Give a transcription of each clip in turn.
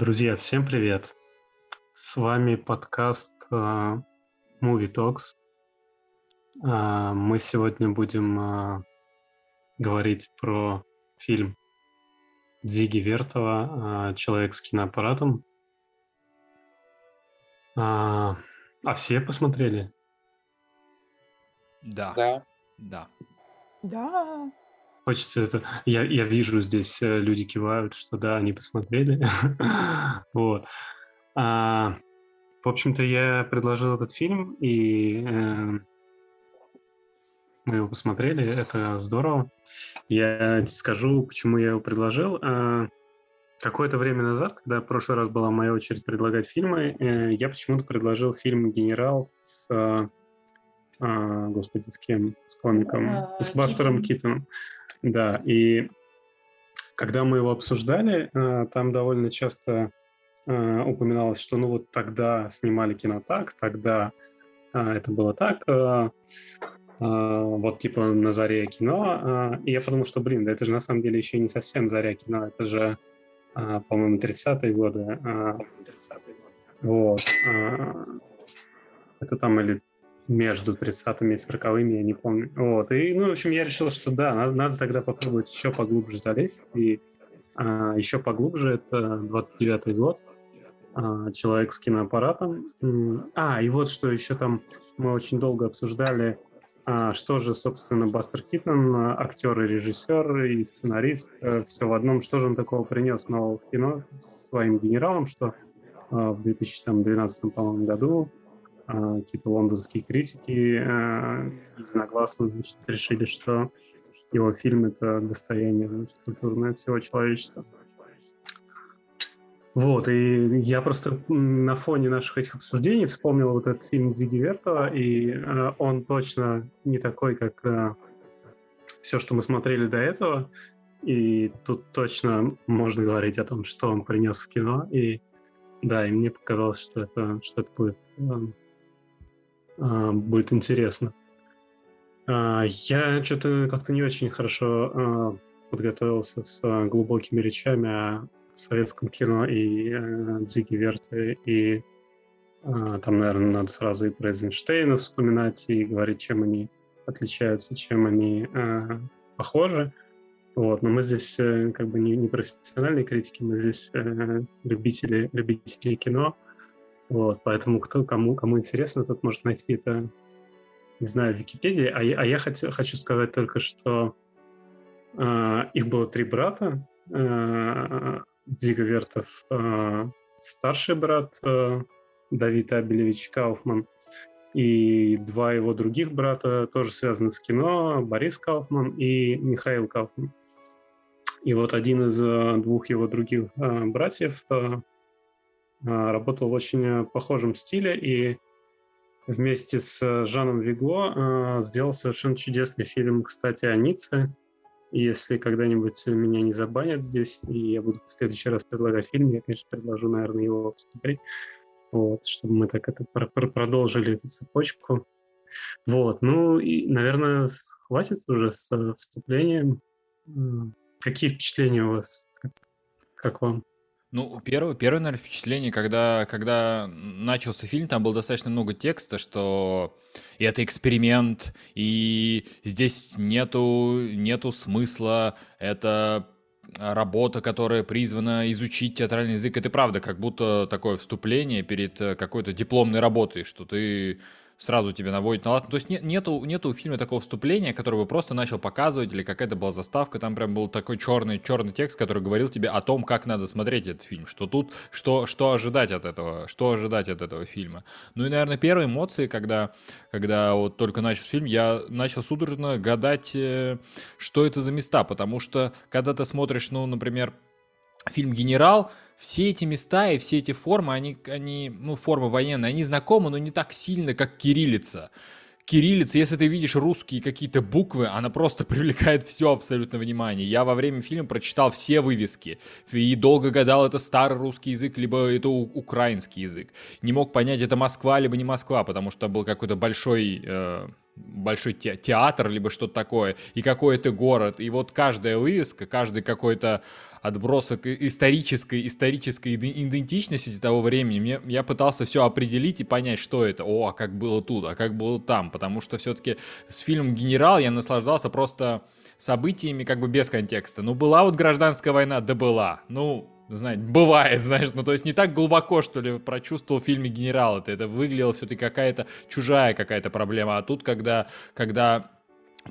Друзья, всем привет! С вами подкаст uh, Movie Talks. Uh, мы сегодня будем uh, говорить про фильм Дзиги Вертова «Человек с киноаппаратом». А все посмотрели? Да. Да. Да. Да. Хочется это... Я, я вижу здесь, э, люди кивают, что да, они посмотрели. вот. А, в общем-то, я предложил этот фильм, и э, мы его посмотрели, это здорово. Я скажу, почему я его предложил. А, какое-то время назад, когда в прошлый раз была моя очередь предлагать фильмы, э, я почему-то предложил фильм «Генерал» с... Э, а, господи, с кем? С комиком? А, с Бастером Китоном. Да, и когда мы его обсуждали, э, там довольно часто э, упоминалось, что ну вот тогда снимали кино так, тогда э, это было так, вот типа на заре кино. И я подумал, что, блин, да это же на самом деле еще не совсем заря кино, это же, по-моему, 30-е годы. 30-е годы. Вот. Это там или между 30-ми и 40-ми, я не помню. Вот. И, ну, в общем, я решил, что да, надо, надо тогда попробовать еще поглубже залезть. И а, еще поглубже это 29-й год. А, человек с киноаппаратом. А, и вот что еще там мы очень долго обсуждали, а, что же, собственно, Бастер Китон, актер и режиссер, и сценарист, э, все в одном, что же он такого принес нового кино своим генералом, что а, в 2012, по-моему, году какие-то лондонские критики э, единогласно значит, решили, что его фильм — это достояние значит, культурное всего человечества. Вот, и я просто на фоне наших этих обсуждений вспомнил вот этот фильм Диги Вертова, и э, он точно не такой, как э, все, что мы смотрели до этого, и тут точно можно говорить о том, что он принес в кино, и да, и мне показалось, что это, что это будет а, будет интересно. А, я что-то как-то не очень хорошо а, подготовился с глубокими речами о советском кино и э, Дзиги Верте, и там, наверное, надо сразу и про Эйзенштейна вспоминать и говорить, чем они отличаются, чем они похожи. Вот, но мы здесь э, как бы не, не профессиональные критики, мы здесь э, любители, любители кино, вот, поэтому кто, кому, кому интересно, тот может найти это, не знаю, в Википедии. А я, а я хочу, хочу сказать только, что э, их было три брата. Э, Дига Вертов, э, старший брат э, Давид Абелевич Кауфман, и два его других брата тоже связаны с кино, Борис Кауфман и Михаил Кауфман. И вот один из э, двух его других э, братьев, э, работал в очень э, похожем стиле и вместе с Жаном Виго а, сделал совершенно чудесный фильм, кстати, о Ницце. Если когда-нибудь меня не забанят здесь, и я буду в следующий раз предлагать фильм, я, конечно, предложу, наверное, его посмотреть, вот, чтобы мы так это продолжили эту цепочку. Вот, ну и, наверное, хватит уже с э, вступлением. Какие впечатления у вас? Как вам? Ну, первое, первое, наверное, впечатление, когда, когда начался фильм, там было достаточно много текста, что это эксперимент, и здесь нету, нету смысла, это работа, которая призвана изучить театральный язык. Это правда, как будто такое вступление перед какой-то дипломной работой, что ты сразу тебе наводит на лад. То есть нет, нету, нету у фильма такого вступления, которое бы просто начал показывать, или какая-то была заставка, там прям был такой черный, черный текст, который говорил тебе о том, как надо смотреть этот фильм, что тут, что, что ожидать от этого, что ожидать от этого фильма. Ну и, наверное, первые эмоции, когда, когда вот только начал фильм, я начал судорожно гадать, э, что это за места, потому что, когда ты смотришь, ну, например, фильм «Генерал», все эти места и все эти формы, они, они, ну, формы военные, они знакомы, но не так сильно, как кириллица. Кириллица, если ты видишь русские какие-то буквы, она просто привлекает все абсолютно внимание. Я во время фильма прочитал все вывески и долго гадал, это старый русский язык, либо это украинский язык. Не мог понять, это Москва, либо не Москва, потому что был какой-то большой, э, большой те театр, либо что-то такое, и какой это город. И вот каждая вывеска, каждый какой-то отбросок исторической, исторической идентичности того времени, мне, я пытался все определить и понять, что это. О, а как было тут, а как было там. Потому что все-таки с фильмом «Генерал» я наслаждался просто событиями как бы без контекста. Ну, была вот гражданская война, да была. Ну, знаете, бывает, знаешь, ну то есть не так глубоко, что ли, прочувствовал в фильме «Генерал», это, это выглядело все-таки какая-то чужая какая-то проблема, а тут, когда, когда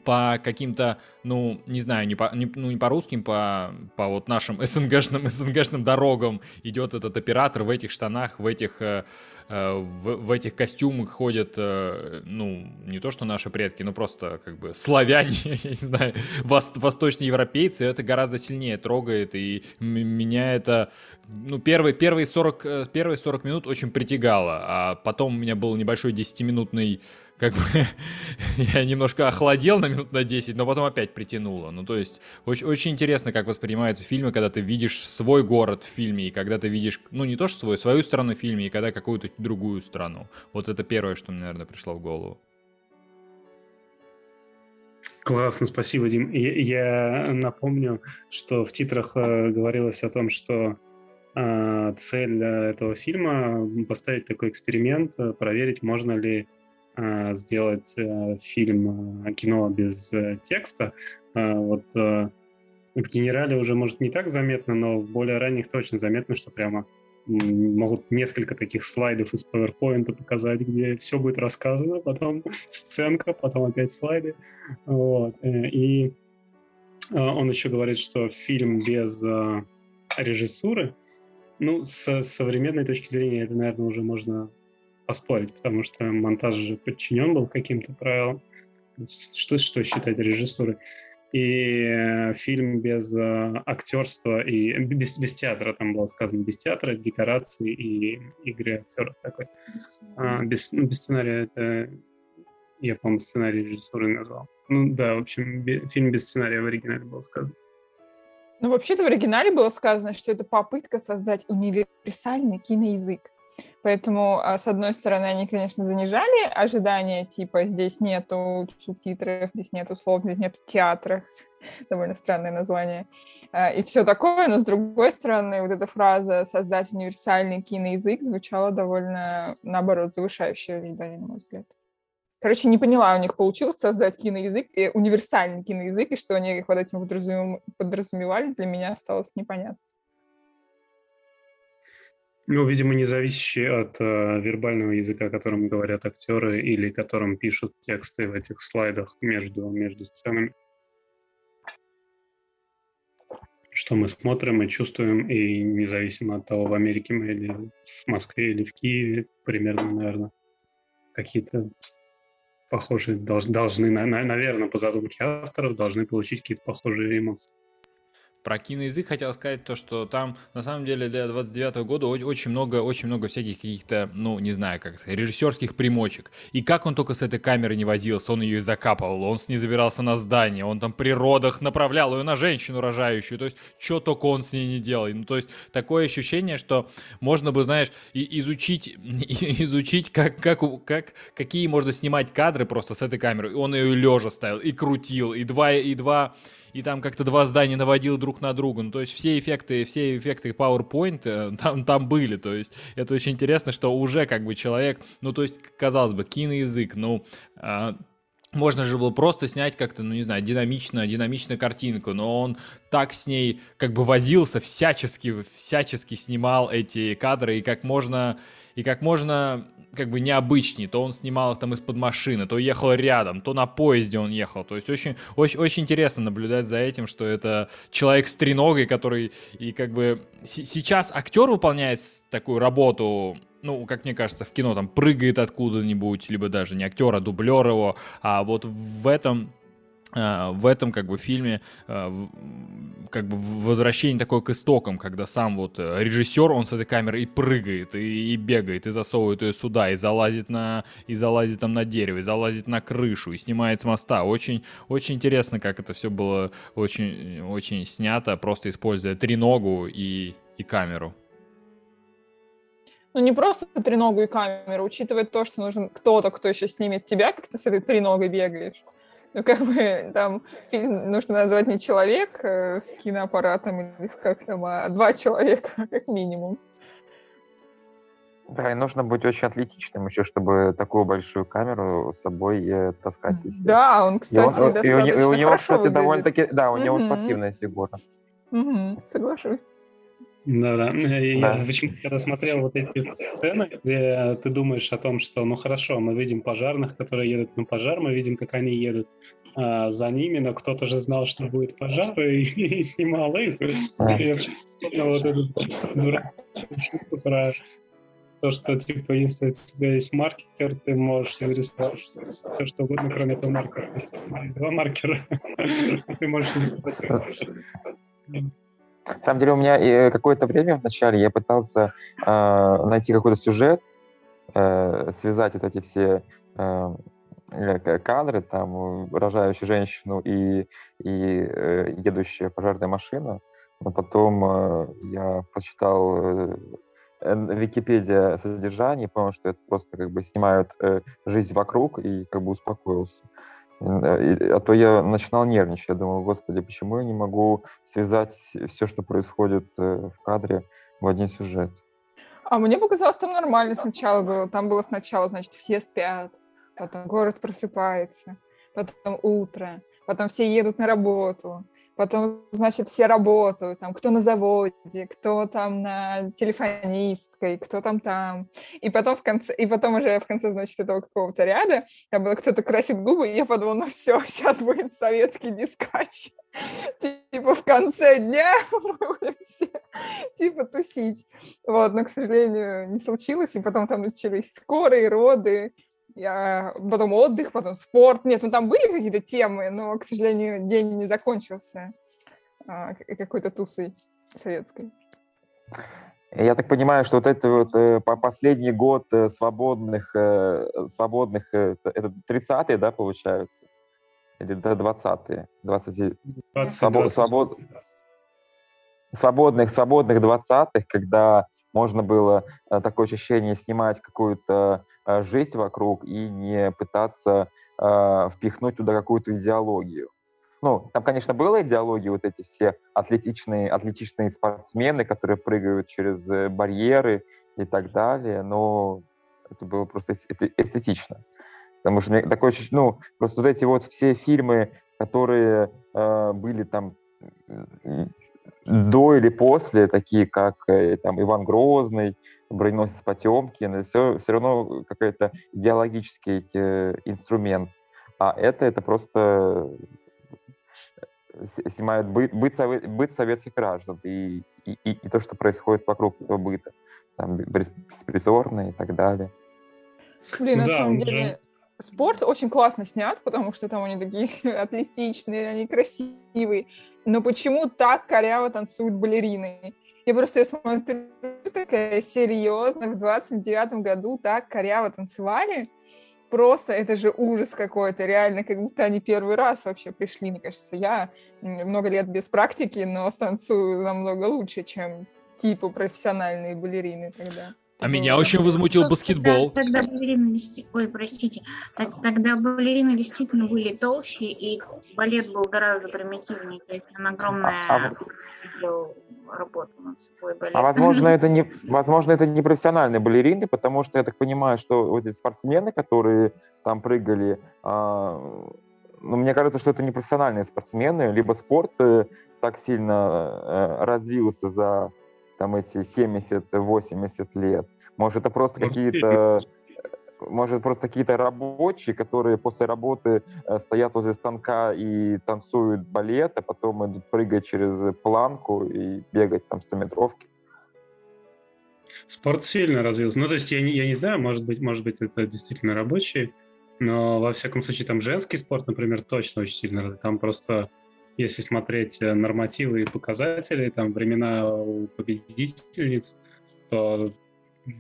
по каким-то, ну, не знаю, не по, не, ну, не по русским, по, по вот нашим СНГшным, СНГшным дорогам идет этот оператор в этих штанах, в этих, э, э, в, в этих костюмах ходят, э, ну, не то что наши предки, но просто как бы славяне, я не знаю, вос, восточноевропейцы, это гораздо сильнее трогает, и меня это, ну, первые, первые, 40, э, первые 40 минут очень притягало, а потом у меня был небольшой 10-минутный как бы я немножко охладел на минут на 10, но потом опять притянуло. Ну, то есть, очень, очень интересно, как воспринимаются фильмы, когда ты видишь свой город в фильме, и когда ты видишь, ну, не то что свой, свою страну в фильме, и когда какую-то другую страну. Вот это первое, что мне, наверное, пришло в голову. Классно, спасибо, Дим. Я, напомню, что в титрах э, говорилось о том, что э, цель этого фильма поставить такой эксперимент, э, проверить, можно ли сделать э, фильм, э, кино без текста. Вот в «Генерале» уже, может, не так заметно, но в более ранних точно заметно, что прямо могут несколько таких слайдов из PowerPoint показать, где все будет рассказано, потом сценка, потом опять слайды. Вот. И он еще говорит, что фильм без режиссуры, ну, с современной точки зрения, это, наверное, уже можно поспорить, потому что монтаж же подчинен был каким-то правилам. Что, что считать режиссурой? И э, фильм без э, актерства и без, без театра, там было сказано, без театра, декораций и игры актеров такой. Без, а, без, ну, без сценария это я, по-моему, сценарий режиссуры назвал. Ну да, в общем, би, фильм без сценария в оригинале было сказано. Ну, вообще-то в оригинале было сказано, что это попытка создать универсальный киноязык. Поэтому, а, с одной стороны, они, конечно, занижали ожидания, типа здесь нету субтитров, здесь нету слов, здесь нету театра, довольно странное название, а, и все такое, но с другой стороны, вот эта фраза «создать универсальный киноязык» звучала довольно, наоборот, завышающее ожидание, на мой взгляд. Короче, не поняла, у них получилось создать киноязык, и универсальный киноязык, и что они под этим подразумевали, для меня осталось непонятно. Ну, видимо, не зависящий от э, вербального языка, которым говорят актеры или которым пишут тексты в этих слайдах между, между сценами. Что мы смотрим и чувствуем, и независимо от того, в Америке мы или в Москве, или в Киеве, примерно, наверное, какие-то похожие, должны, должны наверное, по задумке авторов, должны получить какие-то похожие эмоции. Про киноязык хотел сказать то, что там на самом деле для 29 -го года очень много, очень много всяких каких-то, ну, не знаю, как режиссерских примочек. И как он только с этой камеры не возился, он ее и закапывал, он с ней забирался на здание, он там при родах направлял ее на женщину рожающую, то есть что только он с ней не делал. Ну, то есть такое ощущение, что можно бы, знаешь, и изучить, изучить как, как, как, какие можно снимать кадры просто с этой камеры. Он ее лежа ставил, и крутил, и два, и два и там как-то два здания наводил друг на друга. Ну, то есть все эффекты, все эффекты PowerPoint э, там, там были. То есть это очень интересно, что уже как бы человек, ну, то есть, казалось бы, киноязык, ну, а, можно же было просто снять как-то, ну не знаю, динамично, динамичную картинку, но он так с ней как бы возился, всячески, всячески снимал эти кадры, и как можно, и как можно как бы необычнее. То он снимал их там из-под машины, то ехал рядом, то на поезде он ехал. То есть очень, очень, очень интересно наблюдать за этим, что это человек с треногой, который и как бы сейчас актер выполняет такую работу ну, как мне кажется, в кино там прыгает откуда-нибудь, либо даже не актер, а дублер его, а вот в этом в этом как бы фильме а, как бы возвращение такое к истокам, когда сам вот э, режиссер, он с этой камерой и прыгает, и, и бегает, и засовывает ее сюда, и залазит на, и залазит там на дерево, и залазит на крышу, и снимает с моста. Очень, очень интересно, как это все было очень, очень снято, просто используя треногу и, и камеру. Ну, не просто треногую камеру, учитывая то, что нужен кто-то, кто еще снимет тебя, как ты с этой треногой бегаешь. Ну, как бы там фильм нужно назвать не человек э, с киноаппаратом или как там, а два человека, как минимум. Да, и нужно быть очень атлетичным еще, чтобы такую большую камеру с собой э, таскать везде. Да, он, кстати, и он, достаточно и, у, и у него, кстати, довольно-таки, да, у него Мгм. спортивная фигура. Мгм, соглашусь. Да-да. Я почему-то когда смотрел вот эти сцены, где ты думаешь о том, что, ну хорошо, мы видим пожарных, которые едут на пожар, мы видим, как они едут а, за ними, но кто-то же знал, что будет пожар, и, и снимал их. И я вспомнил вот эту дурацкую шутку про то, что, типа, если у тебя есть маркер, ты можешь зарисовать все, что угодно, кроме этого маркера. Если у тебя есть два маркера, ты можешь зарисовать. На самом деле у меня э, какое-то время в начале я пытался э, найти какой-то сюжет, э, связать вот эти все э, э, кадры, там, э, рожающую женщину и, и э, едущая пожарная машина. Но потом э, я почитал э, Википедия содержание, понял, что это просто как бы снимают э, жизнь вокруг и как бы успокоился. Э, А то я начинал нервничать. Я думал, господи, почему я не могу связать все, что происходит э, в кадре, в один сюжет? А мне показалось, там нормально сначала было. Там было сначала, значит, все спят, потом город просыпается, потом утро, потом все едут на работу, потом, значит, все работают, там, кто на заводе, кто там на телефонисткой, кто там там. И потом в конце, и потом уже в конце, значит, этого какого-то ряда, там было кто-то красит губы, и я подумала, ну все, сейчас будет советский дискач. Типа в конце дня мы будем все типа тусить. Вот, но, к сожалению, не случилось. И потом там начались скорые роды, я, потом отдых, потом спорт. Нет, ну там были какие-то темы, но, к сожалению, день не закончился а, какой-то тусой советской. Я так понимаю, что вот это вот э, по- последний год э, свободных, э, свободных, это- это 30-е, да, получаются? Или до 20-е? 20 Свобо- свобод- свободных, свободных 20-х, когда можно было такое ощущение снимать какую-то э, жизнь вокруг и не пытаться э, впихнуть туда какую-то идеологию. Ну, там, конечно, была идеология, вот эти все атлетичные, атлетичные спортсмены, которые прыгают через э, барьеры и так далее, но это было просто эстетично. Потому что мне такое ну, просто вот эти вот все фильмы, которые э, были там до или после, такие как э, там Иван Грозный, Броненосец Потемкин, все, все равно какой-то идеологический э, инструмент. А это, это просто с- снимают быт, быт, сове- быт советских граждан и, и, и- и то, что происходит вокруг этого быта. Там бес- беспризорные и так далее. Блин, на Да, самом да. деле, спорт очень классно снят, потому что там они такие атлетичные, они красивые. Но почему так коряво танцуют балерины? Я просто я смотрю, такая серьезно, в 29 году так коряво танцевали. Просто это же ужас какой-то, реально, как будто они первый раз вообще пришли, мне кажется. Я много лет без практики, но станцую намного лучше, чем типа профессиональные балерины тогда. А меня очень возмутил баскетбол. Тогда, тогда балерины действи- Ой, простите. Так- тогда балерины действительно были толще, и балет был гораздо примитивнее. То есть он огромная А- делал работу над собой балет. А возможно, это не, возможно, это не профессиональные балерины, потому что я так понимаю, что вот эти спортсмены, которые там прыгали, а, ну, мне кажется, что это не профессиональные спортсмены, либо спорт э, так сильно э, развился за там эти 70-80 лет. Может, это просто Может, какие-то может, просто какие-то рабочие, которые после работы э, стоят возле станка и танцуют балет, а потом идут прыгать через планку и бегать там 100-метровки. Спорт сильно развился. Ну, то есть, я не, я не знаю, может быть, может быть, это действительно рабочий, но, во всяком случае, там женский спорт, например, точно очень сильно развит. Там просто, если смотреть э, нормативы и показатели, там времена у победительниц, то,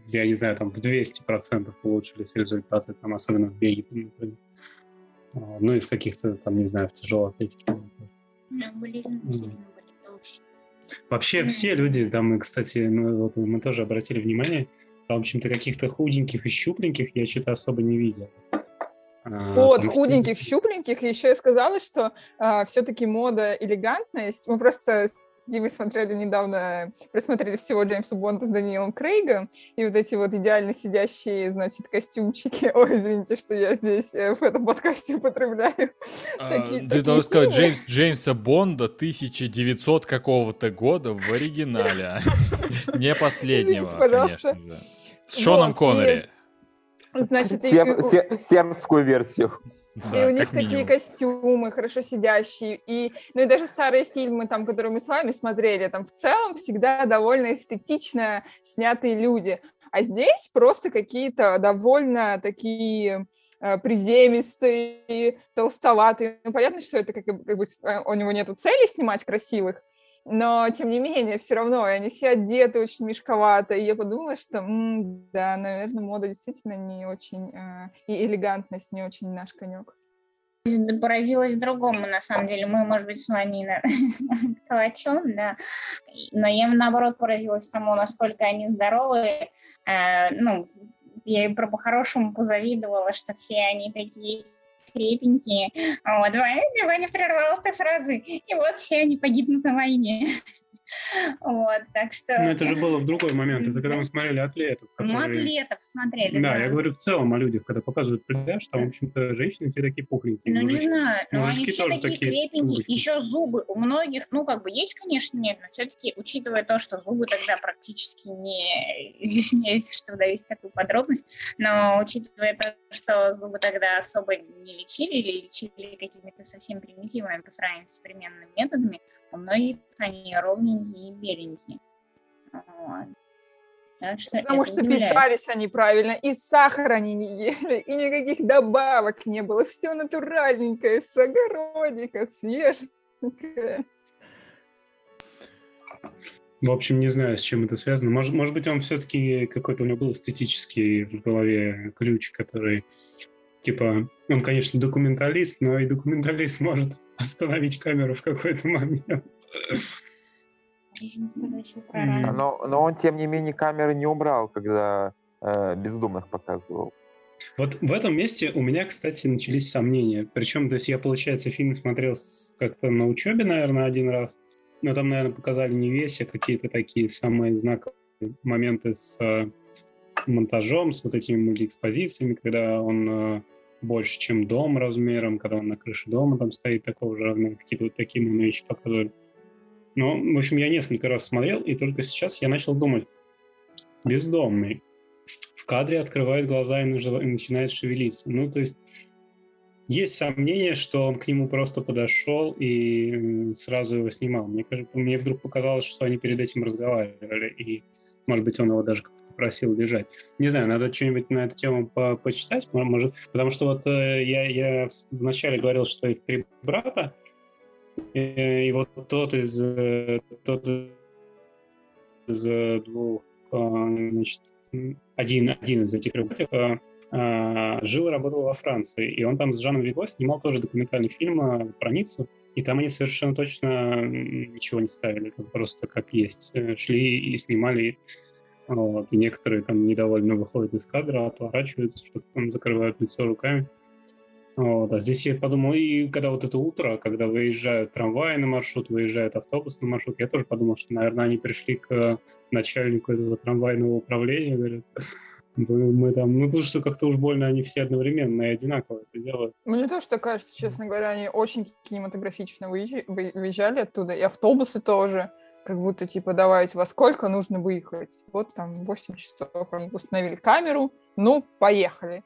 я не знаю, там в 200% улучшились результаты, там, особенно в беге, например. А, Ну и в каких-то, там, не знаю, в тяжелой атлетике. Вообще все люди, там, и, кстати, ну, вот мы тоже обратили внимание, в общем-то, каких-то худеньких и щупленьких я что-то особо не видел. А, вот, худеньких, щупленьких. И еще я сказала, что а, все-таки мода элегантность. Мы просто Димой смотрели недавно, просмотрели всего Джеймса Бонда с Даниэлом Крейгом, и вот эти вот идеально сидящие, значит, костюмчики. Ой, извините, что я здесь э, в этом подкасте употребляю. А, ты должен сказать Джеймс, Джеймса Бонда 1900 какого-то года в оригинале, не последнего, конечно же. С Шоном Коннери. Значит, сербскую версию. Да, и у них такие костюмы, хорошо сидящие. И, ну и даже старые фильмы, там, которые мы с вами смотрели, там в целом всегда довольно эстетично снятые люди. А здесь просто какие-то довольно такие э, приземистые, толстоватые. Ну, понятно, что это как, как бы э, у него нету цели снимать красивых, но, тем не менее, все равно, они все одеты очень мешковато, и я подумала, что, м, да, наверное, мода действительно не очень, э, и элегантность не очень наш конек. Поразилась другому, на самом деле. Мы, может быть, с вами кто о чем, да. Но я, наоборот, поразилась тому, насколько они здоровые. Э, ну, я про по-хорошему позавидовала, что все они такие крепенькие. Вот, Ваня, Ваня прервал ты фразы, и вот все они погибнут на войне. Вот, так что... Но это же было в другой момент, это когда мы смотрели атлетов. Ну, которые... Ну, атлетов смотрели, да. Да, я говорю в целом о людях, когда показывают пляж, там, в общем-то, женщины все такие пухленькие. Ну, мужички, не знаю, но они все такие, такие крепенькие, мужички. еще зубы у многих, ну, как бы есть, конечно, нет, но все-таки, учитывая то, что зубы тогда практически не... Извиняюсь, что вдаюсь в такую подробность, но учитывая то, что зубы тогда особо не лечили или лечили какими-то совсем примитивными по сравнению с современными методами, у многих они ровненькие и беленькие. Вот. Так что Потому что удивляет. питались они правильно, и сахар они не ели, и никаких добавок не было. Все натуральненькое, с огородика, свеженькое. В общем, не знаю, с чем это связано. Может, может быть, он все-таки какой-то у него был эстетический в голове ключ, который, типа, он, конечно, документалист, но и документалист может остановить камеру в какой-то момент. Но, но он, тем не менее, камеры не убрал, когда э, бездумных показывал. Вот в этом месте у меня, кстати, начались сомнения. Причем, то есть я, получается, фильм смотрел как-то на учебе, наверное, один раз. Но там, наверное, показали не весь, а какие-то такие самые знаковые моменты с монтажом, с вот этими мультиэкспозициями, когда он э, больше, чем дом размером, когда он на крыше дома там стоит такого же размера, какие-то вот такие нам вещи показывали. Но, в общем, я несколько раз смотрел, и только сейчас я начал думать, бездомный, в кадре открывает глаза и начинает шевелиться. Ну, то есть есть сомнение, что он к нему просто подошел и сразу его снимал. Мне, мне вдруг показалось, что они перед этим разговаривали, и, может быть, он его даже просил лежать. Не знаю, надо что-нибудь на эту тему по почитать, может, потому что вот э, я, я вначале говорил, что их три брата, и, и вот тот из, э, тот из э, двух, значит, один, один из этих братьев жил и работал во Франции, и он там с Жаном Виго снимал тоже документальный фильм про Ниццу, и там они совершенно точно ничего не ставили, просто как есть. Шли и снимали вот, и некоторые там недовольно выходят из кадра, отворачиваются, что-то там закрывают лицо руками. Вот, а здесь я подумал, и когда вот это утро, когда выезжают трамваи на маршрут, выезжает автобус на маршрут, я тоже подумал, что, наверное, они пришли к начальнику этого трамвайного управления, говорят, мы там, ну, потому что как-то уж больно они все одновременно и одинаково это делают. Мне тоже так кажется, честно говоря, они очень кинематографично выезжали оттуда, и автобусы тоже как будто, типа, давайте, во сколько нужно выехать? Вот там 8 часов установили камеру, ну, поехали.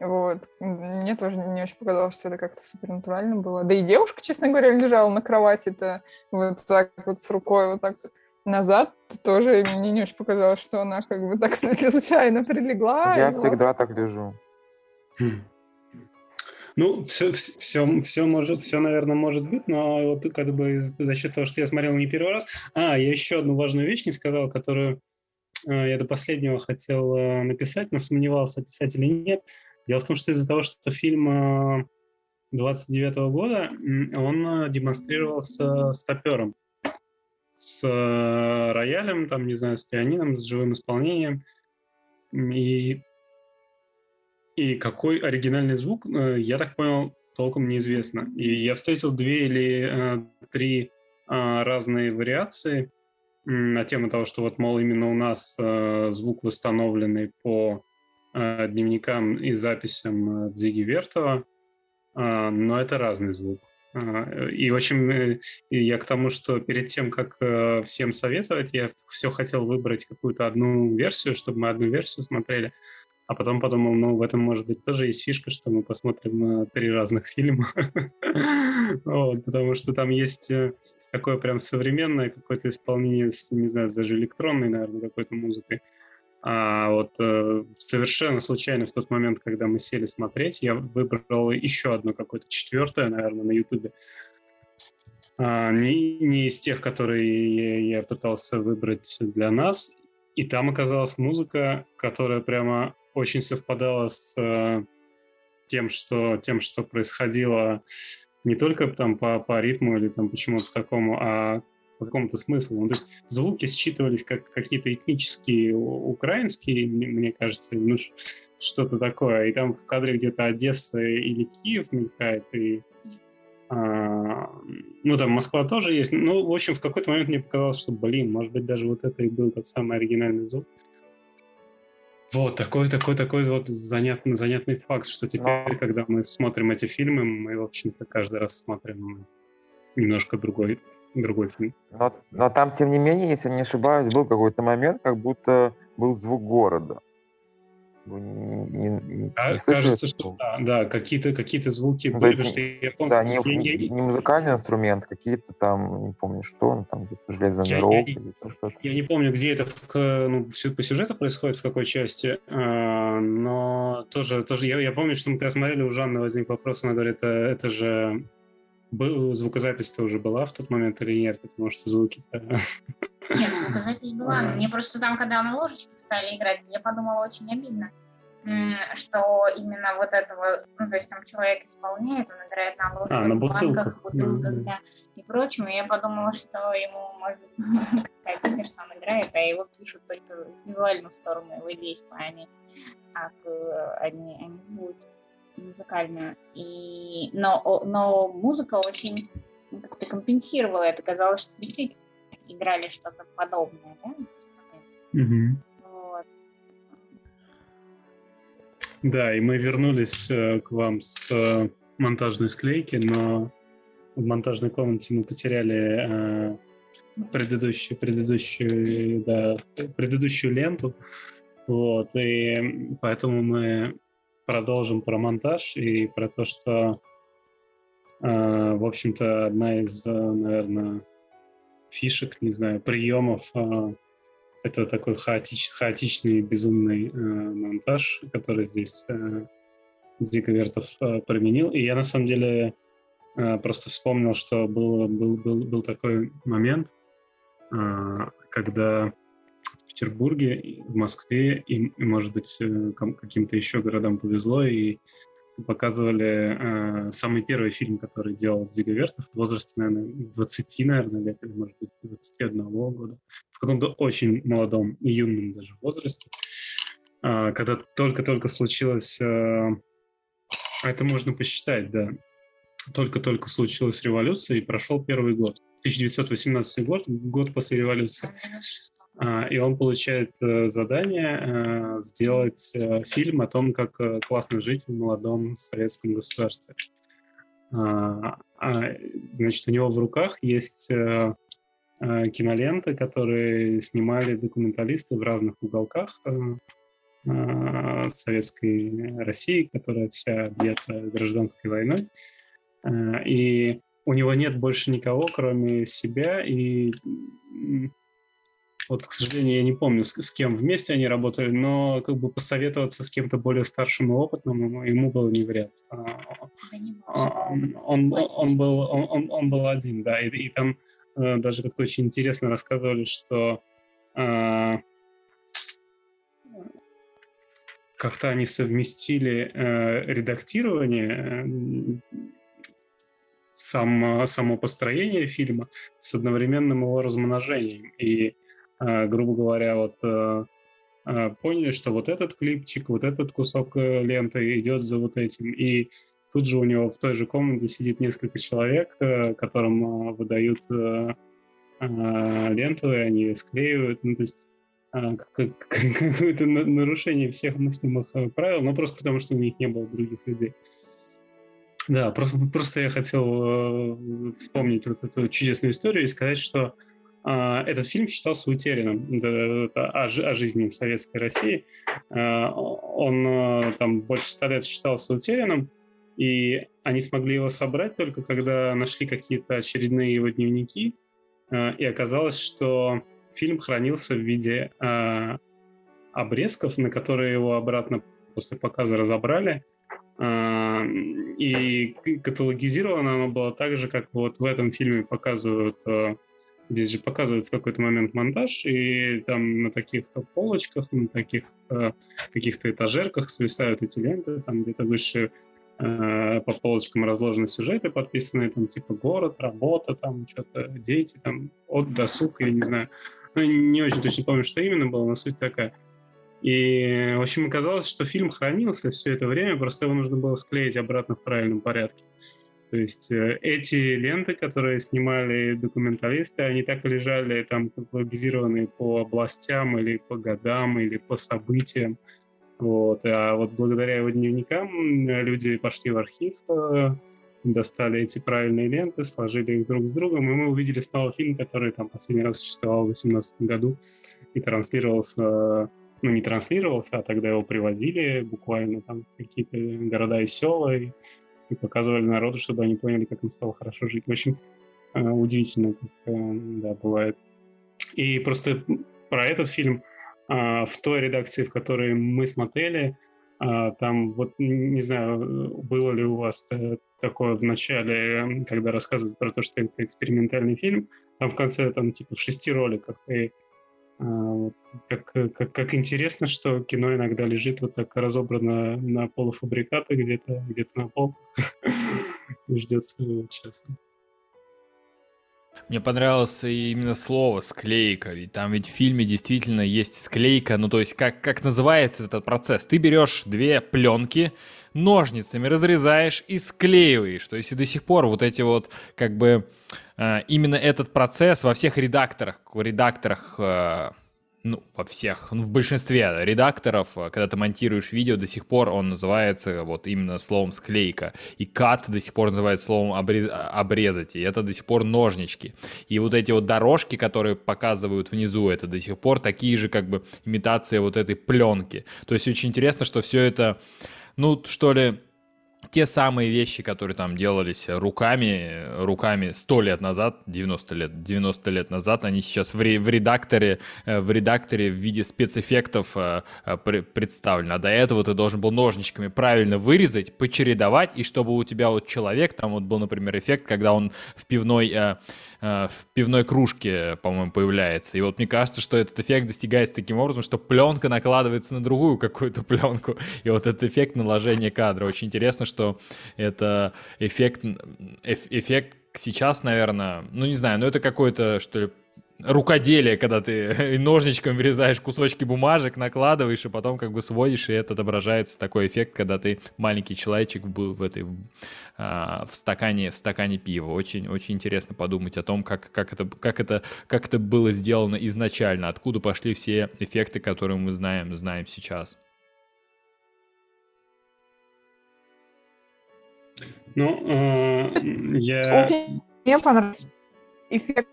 Вот. Мне тоже не очень показалось, что это как-то супернатурально было. Да и девушка, честно говоря, лежала на кровати-то вот так вот с рукой вот так назад. Тоже мне не очень показалось, что она как бы так случайно прилегла. Я всегда вот. так лежу. Ну, все, все, все, может, все, наверное, может быть, но вот как бы за счет того, что я смотрел не первый раз. А, я еще одну важную вещь не сказал, которую э, я до последнего хотел э, написать, но сомневался, писать или нет. Дело в том, что из-за того, что фильм э, 29 -го года, он э, демонстрировался с э, роялем, там, не знаю, с пианином, с живым исполнением. И, и какой оригинальный звук, э, я так понял, толком неизвестно. И я встретил две или э, три э, разные вариации на тему того, что вот, мол, именно у нас э, звук восстановленный по дневникам и записям Дзиги Вертова, э, но это разный звук. Э, и, в общем, я к тому, что перед тем, как всем советовать, я все хотел выбрать какую-то одну версию, чтобы мы одну версию смотрели, а потом подумал, ну, в этом, может быть, тоже есть фишка, что мы посмотрим три разных фильма, потому что там есть такое прям современное какое-то исполнение, не знаю, даже электронной, наверное, какой-то музыкой. А вот э, совершенно случайно в тот момент, когда мы сели смотреть, я выбрал еще одно какое-то четвертое, наверное, на Ютубе. А, не, не из тех, которые я, я пытался выбрать для нас. И там оказалась музыка, которая прямо очень совпадала с э, тем, что, тем, что происходило не только там по, по ритму или там почему-то такому, а по какому-то смыслу. Ну, то есть звуки считывались как какие-то этнические украинские, мне кажется, ну, что-то такое. И там в кадре где-то Одесса или Киев мелькает, и а, ну, там Москва тоже есть. Ну, в общем, в какой-то момент мне показалось, что, блин, может быть, даже вот это и был тот самый оригинальный звук. Вот, такой, такой, такой вот занятный, занятный факт, что теперь, когда мы смотрим эти фильмы, мы, в общем-то, каждый раз смотрим немножко другой, другой фильм. Но, но там, тем не менее, если не ошибаюсь, был какой-то момент, как будто был звук города. Не, не, да, не кажется, что да, да какие-то какие звуки ну, были, что я помню, да, не, не, не музыкальный инструмент, какие-то там, не помню что, там железный я, рог я, или что-то. Я не помню, где это ну, по сюжету происходит, в какой части, а, но тоже, тоже я, я помню, что мы когда смотрели, у Жанны возник вопрос, она говорит, это, это же звукозапись-то уже была в тот момент или нет, потому что звуки нет, звукозапись была. Мне просто там, когда на ложечках стали играть, я подумала, очень обидно, что именно вот этого, ну, то есть там человек исполняет, он играет на ложках, а, на бутылках, бутылках, да, и прочем, и я подумала, что ему, может быть, какая-то сам играет, а его пишут только в визуальную сторону его действия, а не, как, они, они звуки музыкальную. И, но, но музыка очень как-то компенсировала это. Казалось, что действительно играли что-то подобное, да? Угу. Вот. Да, и мы вернулись э, к вам с э, монтажной склейки, но в монтажной комнате мы потеряли э, предыдущую, предыдущую, да, предыдущую ленту. Вот, и поэтому мы продолжим про монтаж и про то, что, э, в общем-то, одна из, наверное, фишек, не знаю, приемов. А, это такой хаотич, хаотичный, безумный э, монтаж, который здесь э, Дико Вертов э, применил. И я, на самом деле, просто вспомнил, что был, был, был, был такой момент, когда Петербурге, в Москве и, может быть, каким-то еще городам повезло, и показывали э, самый первый фильм, который делал Дзига Вертов в возрасте, наверное, 20, наверное, лет, или, может быть, 21 года, в каком-то очень молодом юном даже возрасте, э, когда только-только случилось, э, это можно посчитать, да, только-только случилась революция, и прошел первый год. 1918 год, год после революции. А, и он получает э, задание э, сделать э, фильм о том, как классно жить в молодом советском государстве. А, а, значит, у него в руках есть киноленты, которые снимали документалисты в разных уголках советской России, которая вся объята гражданской войной. И у него нет больше никого, кроме себя, и вот, к сожалению, я не помню, с, с кем вместе они работали, но как бы посоветоваться с кем-то более старшим и опытным ему было не вряд. А, а, он, он, был, он, он, он был один, да, и, и там э, даже как-то очень интересно рассказывали, что э, как-то они совместили э, редактирование э, сам, само построение фильма с одновременным его размножением. И грубо говоря, вот э, э, поняли, что вот этот клипчик, вот этот кусок э, ленты идет за вот этим. И тут же у него в той же комнате сидит несколько человек, э, которым э, выдают э, э, ленту, и они склеивают. Ну, то есть э, какое-то нарушение всех мыслимых э, правил, но просто потому, что у них не было других людей. Да, просто, просто я хотел э, вспомнить вот эту чудесную историю и сказать, что э, этот фильм считался утерянным о, жизни в Советской России. Э, он э, там больше ста лет считался утерянным, и они смогли его собрать только когда нашли какие-то очередные его дневники, и оказалось, что фильм хранился в виде обрезков, на которые его обратно после показа разобрали, и каталогизировано оно было так же, как вот в этом фильме показывают, здесь же показывают в какой-то момент монтаж, и там на таких полочках, на таких э, каких-то этажерках свисают эти ленты, там где-то выше э, по полочкам разложены сюжеты, подписанные там типа город, работа, там что-то, дети, там от досуг, я не знаю. Ну, не очень точно помню, что именно было, но суть такая. И, в общем, оказалось, что фильм хранился все это время, просто его нужно было склеить обратно в правильном порядке. То есть э, эти ленты, которые снимали документалисты, они так и лежали там каталогизированные по областям или по годам или по событиям. Вот. А вот благодаря его дневникам люди пошли в архив, э, достали эти правильные ленты, сложили их друг с другом, и мы увидели снова фильм, который там последний раз существовал в 2018 году и транслировался ну, не транслировался, а тогда его привозили буквально там какие-то города и села и, и показывали народу, чтобы они поняли, как им стало хорошо жить. Общем, э, удивительно, как э, да, бывает. И просто про этот фильм э, в той редакции, в которой мы смотрели, э, там вот не знаю, было ли у вас такое в начале, когда рассказывают про то, что это экспериментальный фильм, там в конце там типа в шести роликах и как, как, как интересно, что кино иногда лежит вот так разобрано на полуфабрикаты где-то где на пол и ждет своего часа. Мне понравилось именно слово «склейка», ведь там ведь в фильме действительно есть склейка, ну то есть как, как называется этот процесс? Ты берешь две пленки, ножницами разрезаешь и склеиваешь. То есть и до сих пор вот эти вот как бы э, именно этот процесс во всех редакторах, редакторах э, ну, во всех, ну, в большинстве редакторов, э, когда ты монтируешь видео, до сих пор он называется вот именно словом склейка. И кат до сих пор называется словом обрез... обрезать. И это до сих пор ножнички. И вот эти вот дорожки, которые показывают внизу, это до сих пор такие же как бы имитации вот этой пленки. То есть очень интересно, что все это ну, что ли, те самые вещи, которые там делались руками, руками 100 лет назад, 90 лет, 90 лет назад, они сейчас в, ре, в редакторе, э, в редакторе в виде спецэффектов э, э, представлены. А до этого ты должен был ножничками правильно вырезать, почередовать, и чтобы у тебя вот человек, там вот был, например, эффект, когда он в пивной в пивной кружке, по-моему, появляется. И вот мне кажется, что этот эффект достигается таким образом, что пленка накладывается на другую какую-то пленку. И вот этот эффект наложения кадра. Очень интересно, это эффект, эффект сейчас, наверное, ну не знаю, но это какой-то, что ли, рукоделие, когда ты ножничком вырезаешь кусочки бумажек, накладываешь, и потом как бы сводишь, и это отображается такой эффект, когда ты маленький человечек был в этой а, в стакане в стакане пива. Очень очень интересно подумать о том, как как это как это как это было сделано изначально, откуда пошли все эффекты, которые мы знаем знаем сейчас. Ну, э, я... Мне понравился эффект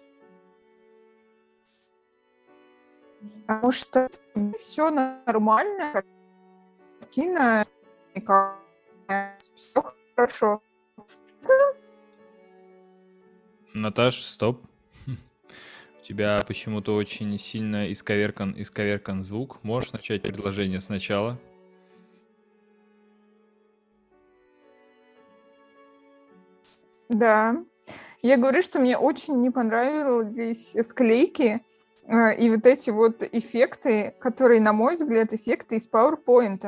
потому что все нормально, картина, все хорошо. Наташ, стоп. У тебя почему-то очень сильно исковеркан, исковеркан звук. Можешь начать предложение сначала? Да. Я говорю, что мне очень не понравились склейки, а, и вот эти вот эффекты, которые, на мой взгляд, эффекты из PowerPoint.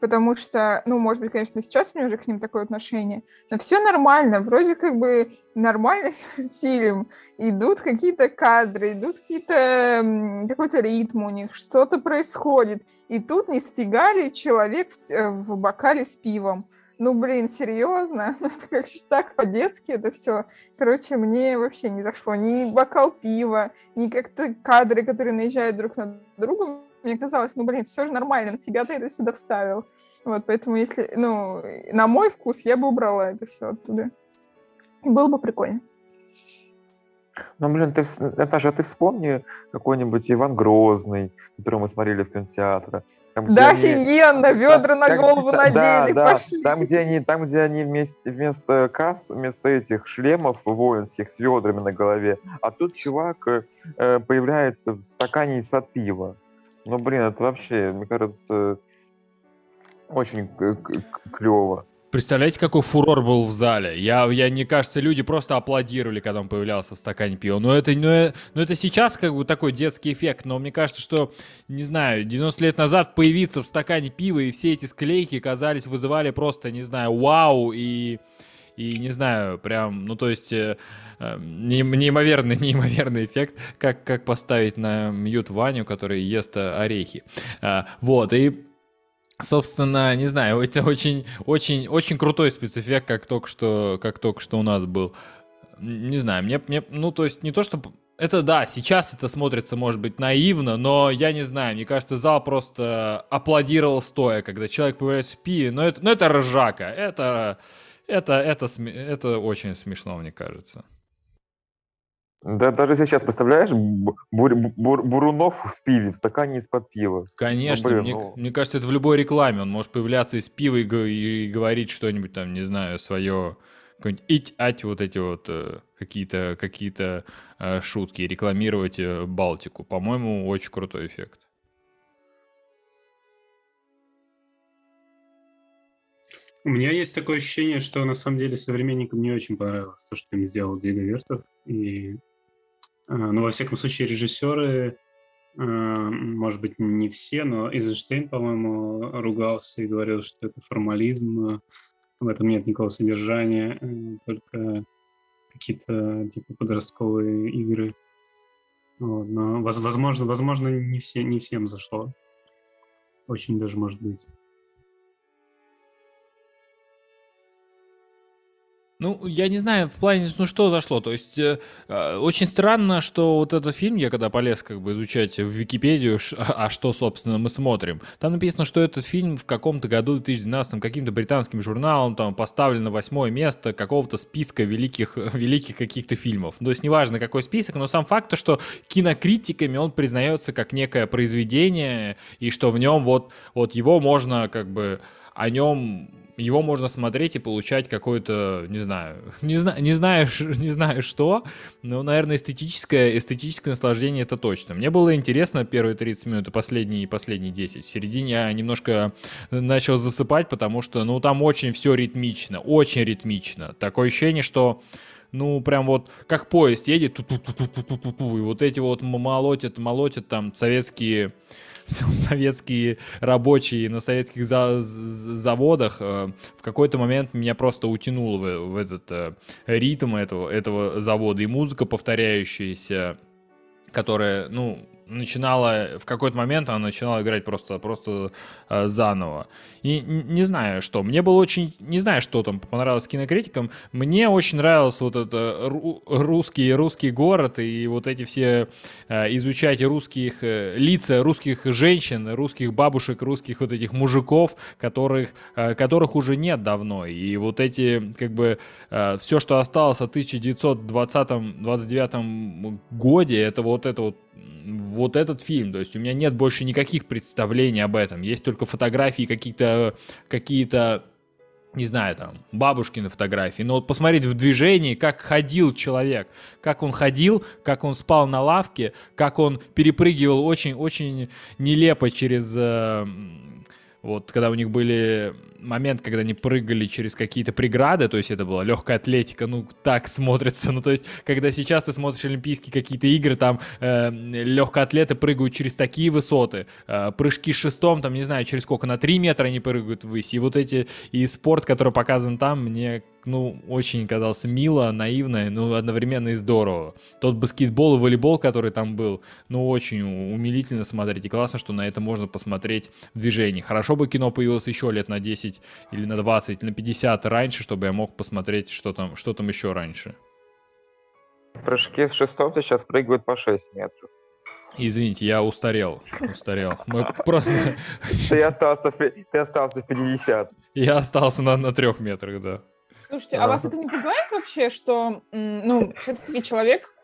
потому что, ну, может быть, конечно, сейчас у меня уже к ним такое отношение, но все нормально, вроде как бы нормальный фильм, идут какие-то кадры, идут какие-то, какой-то ритм у них, что-то происходит, и тут не стигали человек в, э, в бокале с пивом. Ну, блин, серьезно? так по-детски это все. Короче, мне вообще не зашло. Ни бокал пива, ни как-то кадры, которые наезжают друг на друга, мне казалось, ну, блин, все же нормально, нафига ты это сюда вставил? Вот, поэтому если, ну, на мой вкус, я бы убрала это все оттуда. Было бы прикольно. Ну, блин, ты, Наташа, ты вспомни какой-нибудь Иван Грозный, который мы смотрели в кинотеатре. Там, да, они, офигенно, ведра на голову там, надели, да, пошли. Да, там, где они, там, где они вместе, вместо касс, вместо этих шлемов воинских с ведрами на голове, а тут чувак э, появляется в стакане из-под пива. Ну, блин, это вообще, мне кажется, очень клево. Представляете, какой фурор был в зале? Я, я, мне кажется, люди просто аплодировали, когда он появлялся в стакане пива. Но это, но, но это сейчас как бы такой детский эффект. Но мне кажется, что, не знаю, 90 лет назад появиться в стакане пива и все эти склейки казались, вызывали просто, не знаю, вау и... И не знаю, прям, ну то есть э, э, неимоверный, неимоверный эффект, как, как поставить на мьют Ваню, который ест э, орехи. А, вот, и Собственно, не знаю, это очень, очень, очень крутой спецэффект, как только что, как только что у нас был. Не знаю, мне, мне, ну, то есть не то, что это да, сейчас это смотрится, может быть, наивно, но я не знаю, мне кажется, зал просто аплодировал стоя, когда человек появляется в пиве, но это, но это ржака, это, это, это, это, это очень смешно, мне кажется. Да, даже сейчас, представляешь, бур, бур, Бурунов в пиве, в стакане из-под пива. Конечно, ну, блин, мне, ну... мне кажется, это в любой рекламе. Он может появляться из пива и, и, и говорить что-нибудь там, не знаю, свое, какое-нибудь ить-ать, вот эти вот э, какие-то какие э, шутки, рекламировать э, Балтику. По-моему, очень крутой эффект. У меня есть такое ощущение, что на самом деле современникам не очень понравилось то, что им сделал Диего Вертов. И а, ну, во всяком случае, режиссеры, а, может быть, не все, но Эйзенштейн, по-моему, ругался и говорил, что это формализм, в этом нет никакого содержания, э, только какие-то типа подростковые игры. Вот, но, возможно, возможно, не, все, не всем зашло. Очень даже может быть. Ну, я не знаю, в плане, ну что зашло. То есть, э, э, очень странно, что вот этот фильм, я когда полез как бы изучать в Википедию, ш, а, а что, собственно, мы смотрим, там написано, что этот фильм в каком-то году, в 2012, каким-то британским журналом там поставлен на восьмое место какого-то списка великих, великих каких-то фильмов. То есть, неважно, какой список, но сам факт, что кинокритиками он признается как некое произведение, и что в нем вот, вот его можно как бы о нем его можно смотреть и получать какое-то, не знаю, не, зна, не, знаю, не знаю что, но, наверное, эстетическое, эстетическое наслаждение это точно. Мне было интересно первые 30 минут и последние, последние 10. В середине я немножко начал засыпать, потому что, ну, там очень все ритмично, очень ритмично. Такое ощущение, что ну, прям вот как поезд едет, и вот эти вот молотят, молотят там советские советские рабочие на советских за заводах, э, в какой-то момент меня просто утянуло в, в этот э, ритм этого, этого завода. И музыка повторяющаяся, которая, ну, начинала, в какой-то момент она начинала играть просто, просто э, заново. И не знаю, что. Мне было очень... Не знаю, что там понравилось кинокритикам. Мне очень нравился вот этот русский, русский город и вот эти все... Э, изучать русских... Э, лица русских женщин, русских бабушек, русских вот этих мужиков, которых, э, которых уже нет давно. И вот эти, как бы, э, все, что осталось от 1920-29 годе, это вот это вот вот этот фильм. То есть у меня нет больше никаких представлений об этом. Есть только фотографии какие-то какие-то не знаю, там, бабушкины фотографии, но вот посмотреть в движении, как ходил человек, как он ходил, как он спал на лавке, как он перепрыгивал очень-очень нелепо через, э, вот, когда у них были момент, когда они прыгали через какие-то преграды, то есть это была легкая атлетика, ну, так смотрится. Ну, то есть, когда сейчас ты смотришь Олимпийские какие-то игры, там э, легкоатлеты прыгают через такие высоты, э, прыжки шестом, там, не знаю, через сколько, на 3 метра они прыгают ввысь. И вот эти, и спорт, который показан там, мне ну, очень казался мило, наивно, но одновременно и здорово. Тот баскетбол и волейбол, который там был, ну, очень умилительно смотреть. И классно, что на это можно посмотреть в движении. Хорошо бы кино появилось еще лет на 10 или на 20, или на 50 раньше, чтобы я мог посмотреть, что там, что там еще раньше. Прыжки с шестом сейчас прыгают по 6 метров. Извините, я устарел. Устарел. Мы просто... Ты остался, ты остался в 50. Я остался на, на трех метрах, да. Слушайте, а вас это не пугает вообще, что, ну, все-таки человек,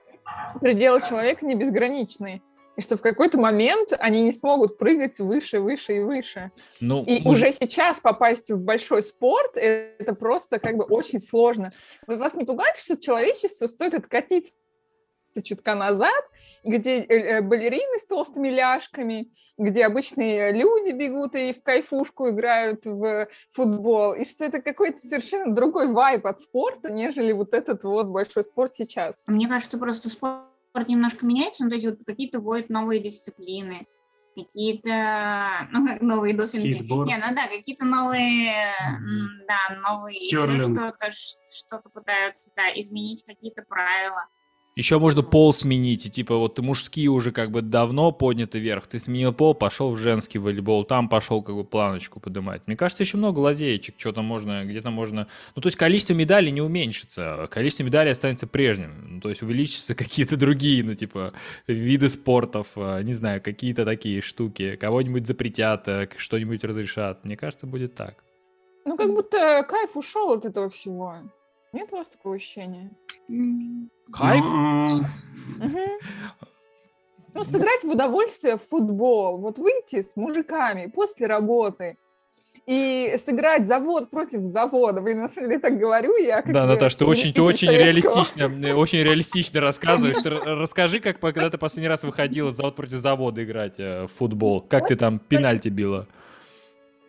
пределы человека не безграничны? И что в какой-то момент они не смогут прыгать выше, выше и выше. Ну, и мы... уже сейчас попасть в большой спорт, это просто как бы очень сложно. Вас не пугает, что человечество стоит откатиться чутка назад, где э, э, балерины с толстыми ляжками, где обычные люди бегут и в кайфушку играют в футбол, и что это какой-то совершенно другой вайб от спорта, нежели вот этот вот большой спорт сейчас. Мне кажется, просто спорт немножко меняется, но эти вот какие-то вводят новые дисциплины, какие-то ну, новые допинги. Не, ну да, какие-то новые, да, новые что-то, что-то пытаются, да, изменить какие-то правила. Еще можно пол сменить, и типа вот ты мужские уже как бы давно подняты вверх, ты сменил пол, пошел в женский волейбол, там пошел как бы планочку поднимать. Мне кажется, еще много лазеечек, что-то можно, где-то можно... Ну, то есть количество медалей не уменьшится, количество медалей останется прежним. Ну, то есть увеличатся какие-то другие, ну, типа, виды спортов, а, не знаю, какие-то такие штуки. Кого-нибудь запретят, э, что-нибудь разрешат. Мне кажется, будет так. Ну, как будто кайф ушел от этого всего. Нет у вас такого ощущения? Кайф? Ну, сыграть в удовольствие в футбол, вот выйти с мужиками после работы и сыграть завод против завода. Вы на самом деле так говорю, я как Да, Наташа, ты очень, ты очень реалистично, очень реалистично рассказываешь. Ты расскажи, как когда ты последний раз выходила завод против завода играть э, в футбол. Как ты там пенальти била?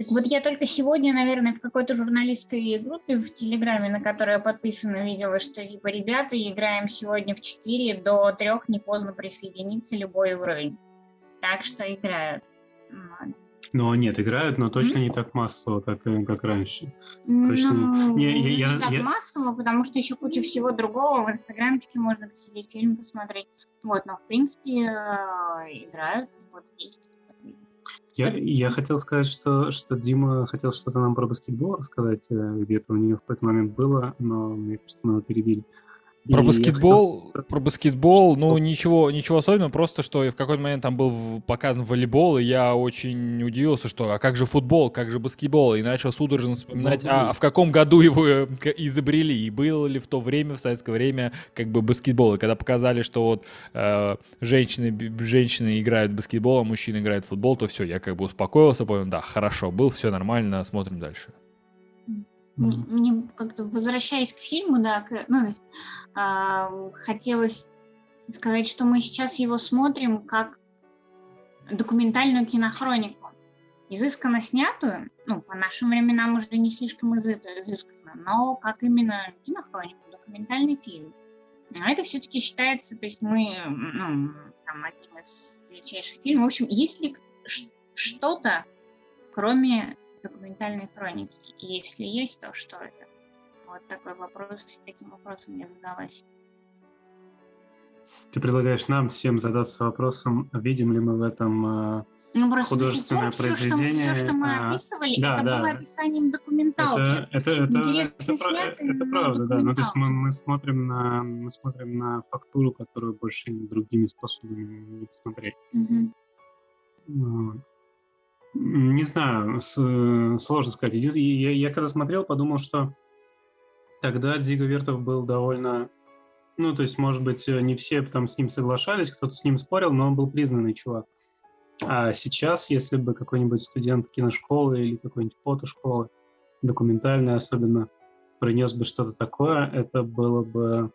Вот я только сегодня, наверное, в какой-то журналистской группе в Телеграме, на которой я подписана, видела, что типа ребята, играем сегодня в 4, до 3 не поздно присоединиться любой уровень. Так что играют. Ну, нет, играют, но точно mm-hmm. не так массово, как, э, как раньше. Точно ну, не, не, я, не так я... массово, потому что еще куча всего другого. В инстаграмчике можно посидеть, фильм посмотреть. Вот, но в принципе э, играют. Вот есть я, я хотел сказать, что, что Дима хотел что-то нам про баскетбол рассказать, э, где-то у него в какой-то момент было, но мне кажется, мы его перебили. Про баскетбол, хотел... про баскетбол, ну ничего, ничего особенного, просто что в какой-то момент там был показан волейбол, и я очень удивился, что а как же футбол, как же баскетбол, и начал судорожно вспоминать, а, а в каком году его э, изобрели, и было ли в то время, в советское время, как бы баскетбол, и когда показали, что вот э, женщины, женщины играют в баскетбол, а мужчины играют в футбол, то все, я как бы успокоился, понял, да, хорошо, был, все нормально, смотрим дальше. Мне как-то, возвращаясь к фильму, да, к, ну, э, хотелось сказать, что мы сейчас его смотрим как документальную кинохронику. Изысканно снятую, ну, по нашим временам уже не слишком изысканно, но как именно кинохронику, документальный фильм. А это все-таки считается, то есть мы, ну, там, одним из величайших фильмов. В общем, есть ли что-то, кроме документальной хроники? И если есть, то что это? Вот такой вопрос, таким вопросом я задалась. Ты предлагаешь нам всем задаться вопросом, видим ли мы в этом э, ну, художественное все, произведение. Что, все, что мы а, описывали, да, это да. было описанием документалки. Это, это, это, это, это, это правда, да. Ну, то есть мы, мы, смотрим на, мы смотрим на фактуру, которую больше другими способами не посмотреть. Угу. Не знаю, сложно сказать. Я, я когда смотрел, подумал, что тогда Диго Вертов был довольно... Ну, то есть, может быть, не все там с ним соглашались, кто-то с ним спорил, но он был признанный чувак. А сейчас, если бы какой-нибудь студент киношколы или какой-нибудь фотошколы, документальной особенно, принес бы что-то такое, это было бы,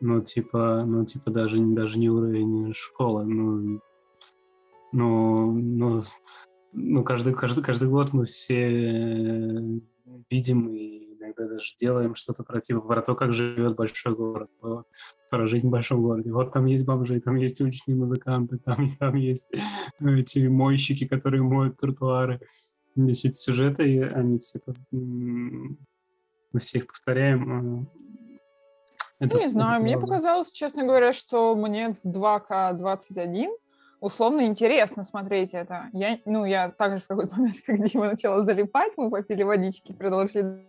ну, типа, ну, типа даже, даже не уровень школы, ну, ну, ну ну, каждый, каждый, каждый год мы все видим и иногда даже делаем что-то про, типа, про то, как живет большой город, про, про жизнь в большом городе. Вот там есть бомжи, там есть уличные музыканты, там, там есть эти мойщики, которые моют тротуары. Здесь эти сюжеты, они все, мы все их повторяем. А, это, не знаю, мне показалось, честно говоря, что мне в 2К21 условно интересно смотреть это. Я, ну, я также в какой-то момент, как Дима начала залипать, мы попили водички, продолжили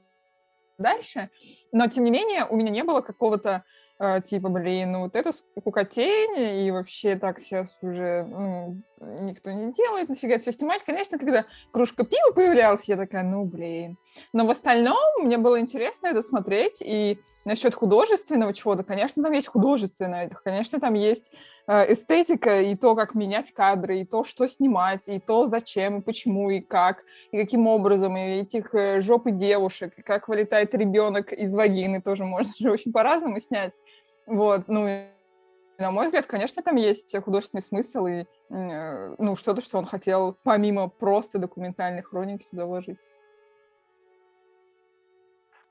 дальше. Но, тем не менее, у меня не было какого-то э, типа, блин, ну вот это скукотень, и вообще так сейчас уже ну, никто не делает, нафига все снимать. Конечно, когда кружка пива появлялась, я такая, ну, блин. Но в остальном мне было интересно это смотреть, и насчет художественного чего-то, конечно, там есть художественное, конечно, там есть э, эстетика и то, как менять кадры, и то, что снимать, и то, зачем, и почему, и как, и каким образом, и этих э, жоп и девушек, и как вылетает ребенок из вагины, тоже можно же очень по-разному снять. Вот, ну, на мой взгляд, конечно, там есть художественный смысл и э, ну, что-то, что он хотел помимо просто документальной хроники туда вложить.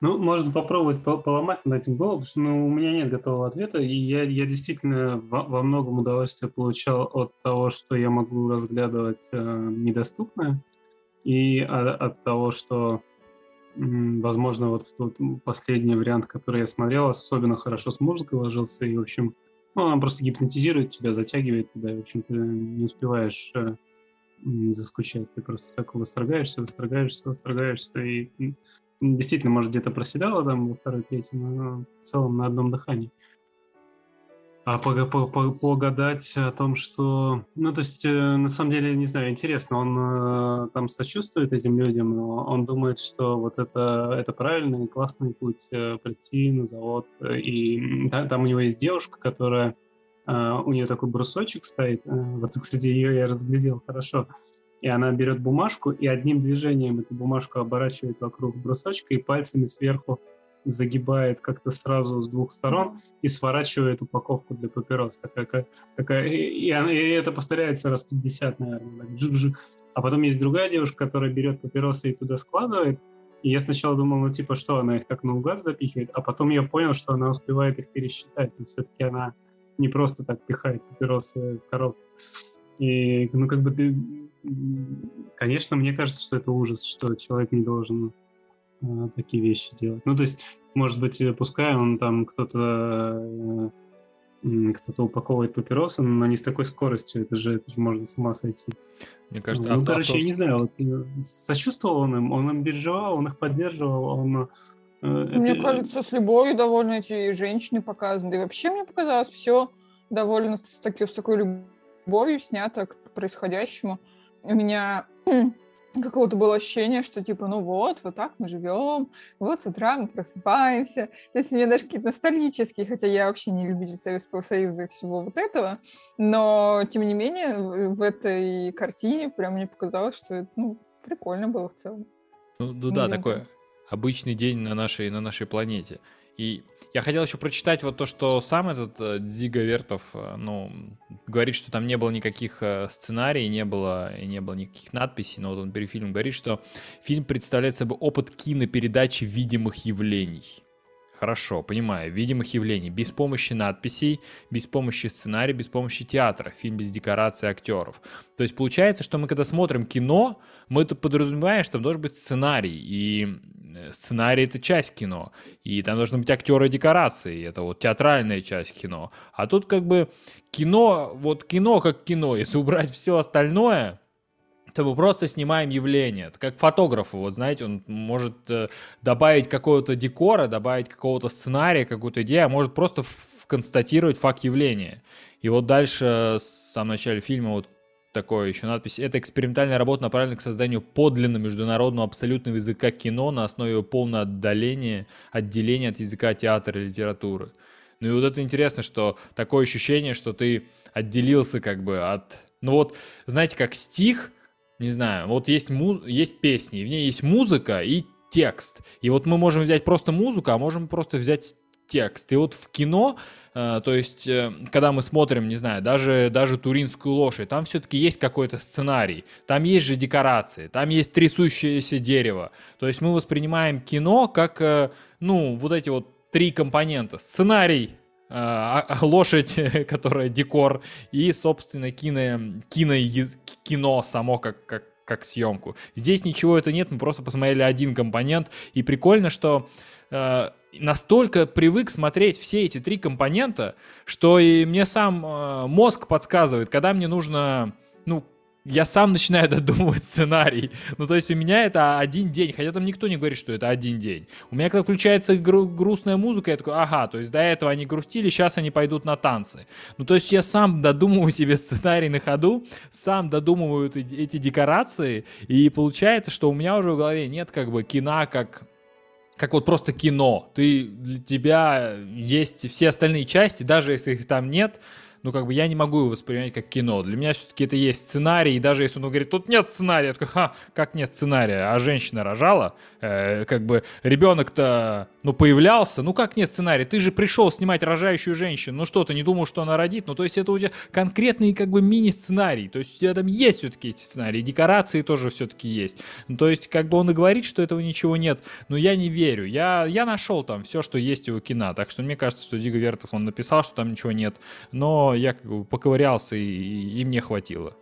Ну, можно попробовать поломать над этим голову, потому что ну, у меня нет готового ответа, и я, я действительно во, многом удовольствие получал от того, что я могу разглядывать э, недоступное, и от, от того, что, возможно, вот тот последний вариант, который я смотрел, особенно хорошо с музыкой ложился, и, в общем, ну, она просто гипнотизирует тебя, затягивает туда, и, в общем, ты не успеваешь э, заскучать, ты просто так восторгаешься, восторгаешься, восторгаешься, и действительно, может, где-то проседала там во второй, третьей, но в целом на одном дыхании. А погадать о том, что... Ну, то есть, э, на самом деле, не знаю, интересно, он э, там сочувствует этим людям, но он думает, что вот это, это правильный, классный путь э, прийти на завод. И да, там у него есть девушка, которая... У нее такой брусочек стоит. Вот, кстати, ее я разглядел хорошо и она берет бумажку и одним движением эту бумажку оборачивает вокруг брусочка и пальцами сверху загибает как-то сразу с двух сторон и сворачивает упаковку для папирос. Такая, такая, и, и это повторяется раз 50, наверное. Так, жик -жик. А потом есть другая девушка, которая берет папиросы и туда складывает. И я сначала думал, ну типа, что она их так наугад запихивает, а потом я понял, что она успевает их пересчитать. Но все-таки она не просто так пихает папиросы в коробку. И, ну, как бы ты... Конечно, мне кажется, что это ужас, что человек не должен э, такие вещи делать. Ну, то есть, может быть, э, пускай он там кто-то э, кто-то упаковывает папиросы, но не с такой скоростью, это же, это же можно с ума сойти. Мне кажется, ну, авто, короче, авто... я не знаю, вот, э, сочувствовал он им, он им биржевал, он их поддерживал, он... Мне это... кажется, с любовью довольно эти женщины показаны. Да и вообще мне показалось все довольно с, таки, с такой любовью снято к происходящему. У меня какого-то было ощущение, что типа, ну вот, вот так мы живем, вот с утра мы просыпаемся. То есть у меня даже какие-то ностальгические, хотя я вообще не любитель Советского Союза и всего вот этого, но тем не менее в этой картине прям мне показалось, что это ну, прикольно было в целом. Ну, ну да, такой обычный день на нашей, на нашей планете. И я хотел еще прочитать вот то, что сам этот э, Дзига Вертов, э, ну, говорит, что там не было никаких э, сценариев, не было, и не было никаких надписей, но вот он перед фильмом говорит, что фильм представляет собой опыт кинопередачи видимых явлений. Хорошо, понимаю, видимых явлений. Без помощи надписей, без помощи сценария, без помощи театра. Фильм без декораций актеров. То есть получается, что мы когда смотрим кино, мы это подразумеваем, что там должен быть сценарий. И сценарий — это часть кино. И там должны быть актеры декорации. Это вот театральная часть кино. А тут как бы кино, вот кино как кино. Если убрать все остальное, то мы просто снимаем явление. Это как фотографу, вот знаете, он может э, добавить какого-то декора, добавить какого-то сценария, какую-то идею, а может просто констатировать факт явления. И вот дальше, э, в самом начале фильма, вот такое еще надпись. Это экспериментальная работа направлена к созданию подлинно международного абсолютного языка кино на основе полного отдаления, отделения от языка театра и литературы. Ну и вот это интересно, что такое ощущение, что ты отделился как бы от... Ну вот, знаете, как стих — не знаю, вот есть, муз... есть песни, в ней есть музыка и текст. И вот мы можем взять просто музыку, а можем просто взять текст. И вот в кино, э, то есть, э, когда мы смотрим, не знаю, даже, даже «Туринскую лошадь», там все-таки есть какой-то сценарий, там есть же декорации, там есть трясущееся дерево. То есть мы воспринимаем кино как, э, ну, вот эти вот три компонента. Сценарий, а, а, лошадь, которая декор, и, собственно, кино, кино, кино само как, как, как съемку. Здесь ничего это нет, мы просто посмотрели один компонент, и прикольно, что настолько привык смотреть все эти три компонента, что и мне сам э, мозг подсказывает, когда мне нужно, ну, я сам начинаю додумывать сценарий. Ну, то есть у меня это один день, хотя там никто не говорит, что это один день. У меня когда включается гру- грустная музыка, я такой, ага, то есть до этого они грустили, сейчас они пойдут на танцы. Ну, то есть я сам додумываю себе сценарий на ходу, сам додумываю эти декорации, и получается, что у меня уже в голове нет как бы кино как как вот просто кино. Ты, для тебя есть все остальные части, даже если их там нет, ну, как бы я не могу его воспринимать как кино. Для меня все-таки это есть сценарий, и даже если он говорит, тут нет сценария, я такой, ха, как нет сценария, а женщина рожала, э, как бы ребенок-то, ну, появлялся, ну, как нет сценария, ты же пришел снимать рожающую женщину, ну, что, ты не думал, что она родит, ну, то есть это у тебя конкретный, как бы, мини-сценарий, то есть у тебя там есть все-таки эти сценарии, декорации тоже все-таки есть, ну, то есть, как бы он и говорит, что этого ничего нет, но я не верю, я, я нашел там все, что есть у кино, так что мне кажется, что Дига Вертов, он написал, что там ничего нет, но я как бы поковырялся, и, и мне хватило.